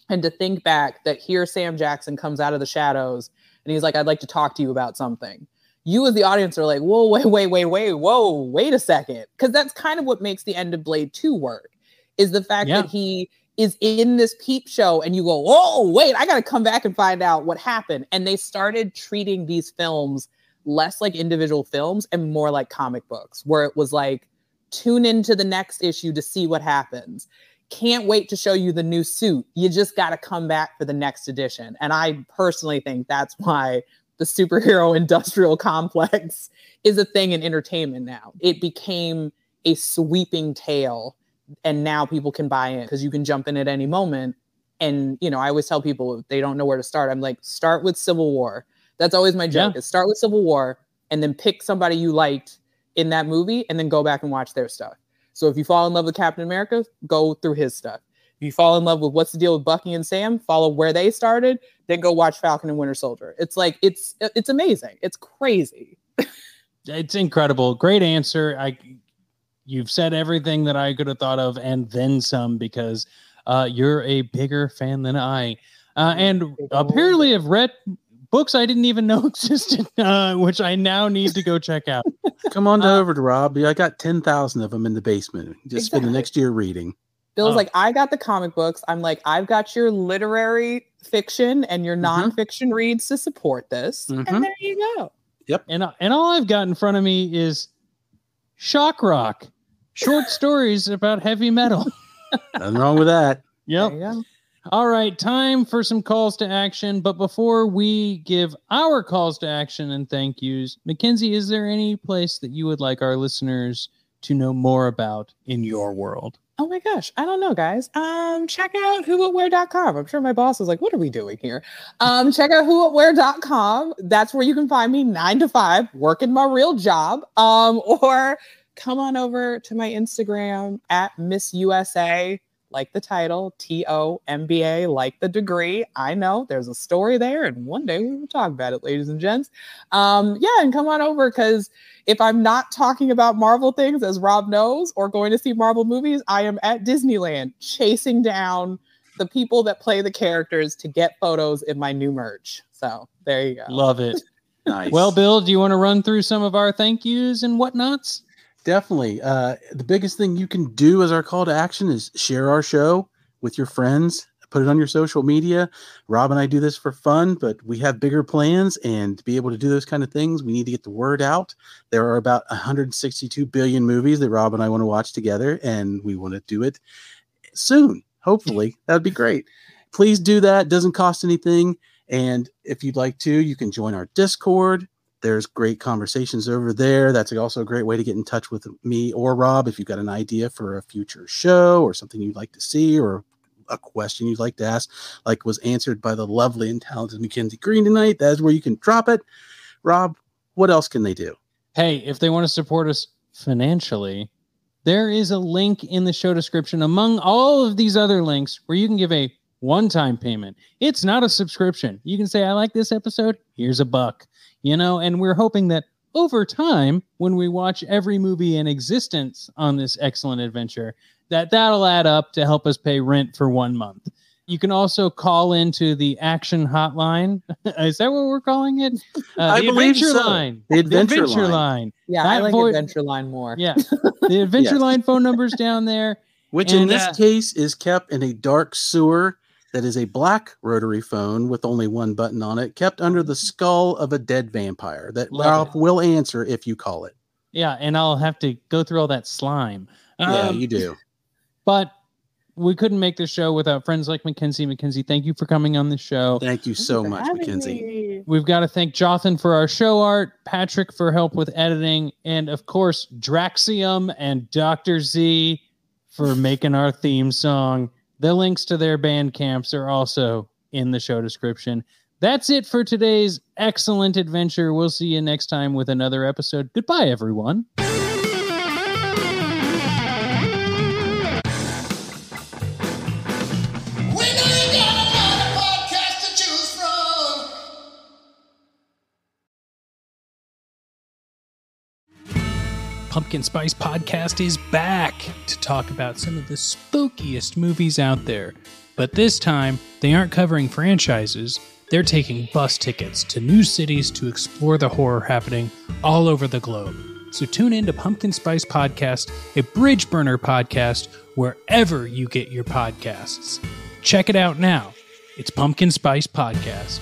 and to think back that here Sam Jackson comes out of the shadows and he's like, I'd like to talk to you about something. You as the audience are like, whoa, (laughs) wait, wait, wait, wait, whoa, wait a second. Because that's kind of what makes the end of Blade 2 work, is the fact Yeah. that he is in this peep show and you go, oh, wait, I got to come back and find out what happened. And they started treating these films less like individual films and more like comic books, where it was like, tune into the next issue to see what happens. Can't wait to show you the new suit. You just got to come back for the next edition. And I personally think that's why the superhero (laughs) industrial complex is a thing in entertainment now. It became a sweeping tale and now people can buy in because you can jump in at any moment. And you know, I always tell people they don't know where to start, I'm like, start with Civil War. That's always my joke. Yeah. Is start with Civil War and then pick somebody you liked in that movie and then go back and watch their stuff. So if you fall in love with Captain America, go through his stuff. If you fall in love with what's the deal with Bucky and Sam, follow where they started, then go watch Falcon and Winter Soldier. It's like it's it's amazing. It's crazy. (laughs) it's incredible. Great answer. I you've said everything that I could have thought of and then some because uh, you're a bigger fan than I. Uh, and apparently have read books I didn't even know (laughs) existed, uh, which I now need to go check out. Come on Uh, over to Rob. I got 10,000 of them in the basement. Just spend the next year reading. Bill's Oh. like, I got the comic books. I'm like, I've got your literary fiction and your Mhm. nonfiction reads to support this. Mhm. And there you go. Yep. And and all I've got in front of me is shock rock, short (laughs) stories about heavy metal. Nothing wrong with that. Yep. All right, time for some calls to action. But before we give our calls to action and thank yous, Mackenzie, is there any place that you would like our listeners to know more about in your world? Oh my gosh, I don't know, guys. Um, check out whowhatwhere.com. I'm sure my boss is like, what are we doing here? Um, (laughs) check out whowhatwhere.com. That's where you can find me nine to five, working my real job. Um, or come on over to my Instagram at Miss USA, like the title, T O M B A, like the degree. I know there's a story there, and one day we will talk about it, ladies and gents. Um, yeah, and come on over because if I'm not talking about Marvel things, as Rob knows, or going to see Marvel movies, I am at Disneyland chasing down the people that play the characters to get photos in my new merch. So there you go. Love it. (laughs) Nice. well, Bill, do you want to run through some of our thank yous and whatnots? Definitely. Uh, the biggest thing you can do as our call to action is share our show with your friends, put it on your social media. Rob and I do this for fun, but we have bigger plans and to be able to do those kind of things, we need to get the word out. There are about 162 billion movies that Rob and I want to watch together, and we want to do it soon. Hopefully, that would be great. Please do that. Doesn't cost anything. And if you'd like to, you can join our Discord. There's great conversations over there. That's also a great way to get in touch with me or Rob if you've got an idea for a future show or something you'd like to see or a question you'd like to ask, like was answered by the lovely and talented Mackenzie Green tonight. That's where you can drop it. Rob, what else can they do? Hey, if they want to support us financially, there is a link in the show description among all of these other links where you can give a one time payment. It's not a subscription. You can say, I like this episode. Here's a buck, you know, and we're hoping that over time, when we watch every movie in existence on this excellent adventure, that that'll add up to help us pay rent for one month. You can also call into the action hotline. (laughs) Is that what we're calling it? (laughs) Uh, I the believe adventure so. line. The Adventure line. Line. Yeah, I like voice- Adventure Line more. Yeah. (laughs) The adventure Yes. line phone number's down there. Which in this uh, case is kept in a dark sewer that is a black rotary phone with only one button on it, kept under the skull of a dead vampire that Love Ralph it. will answer if you call it. Yeah, and I'll have to go through all that slime. yeah, Um, you do. But we couldn't make the show without friends like Mackenzie. Mackenzie, thank you for coming on the show. Thank you so much, having Mackenzie. me. We've got to thank Jothan for our show art, Patrick for help with editing, and of course, Draxium and Dr. Z for making our theme song. The links to their band camps are also in the show description. That's it for today's excellent adventure. We'll see you next time with another episode. Goodbye, everyone. Pumpkin Spice Podcast is back to talk about some of the spookiest movies out there. But this time, they aren't covering franchises, they're taking bus tickets to new cities to explore the horror happening all over the globe. So tune in to Pumpkin Spice Podcast, a bridge burner podcast, wherever you get your podcasts. Check it out now. It's Pumpkin Spice Podcast.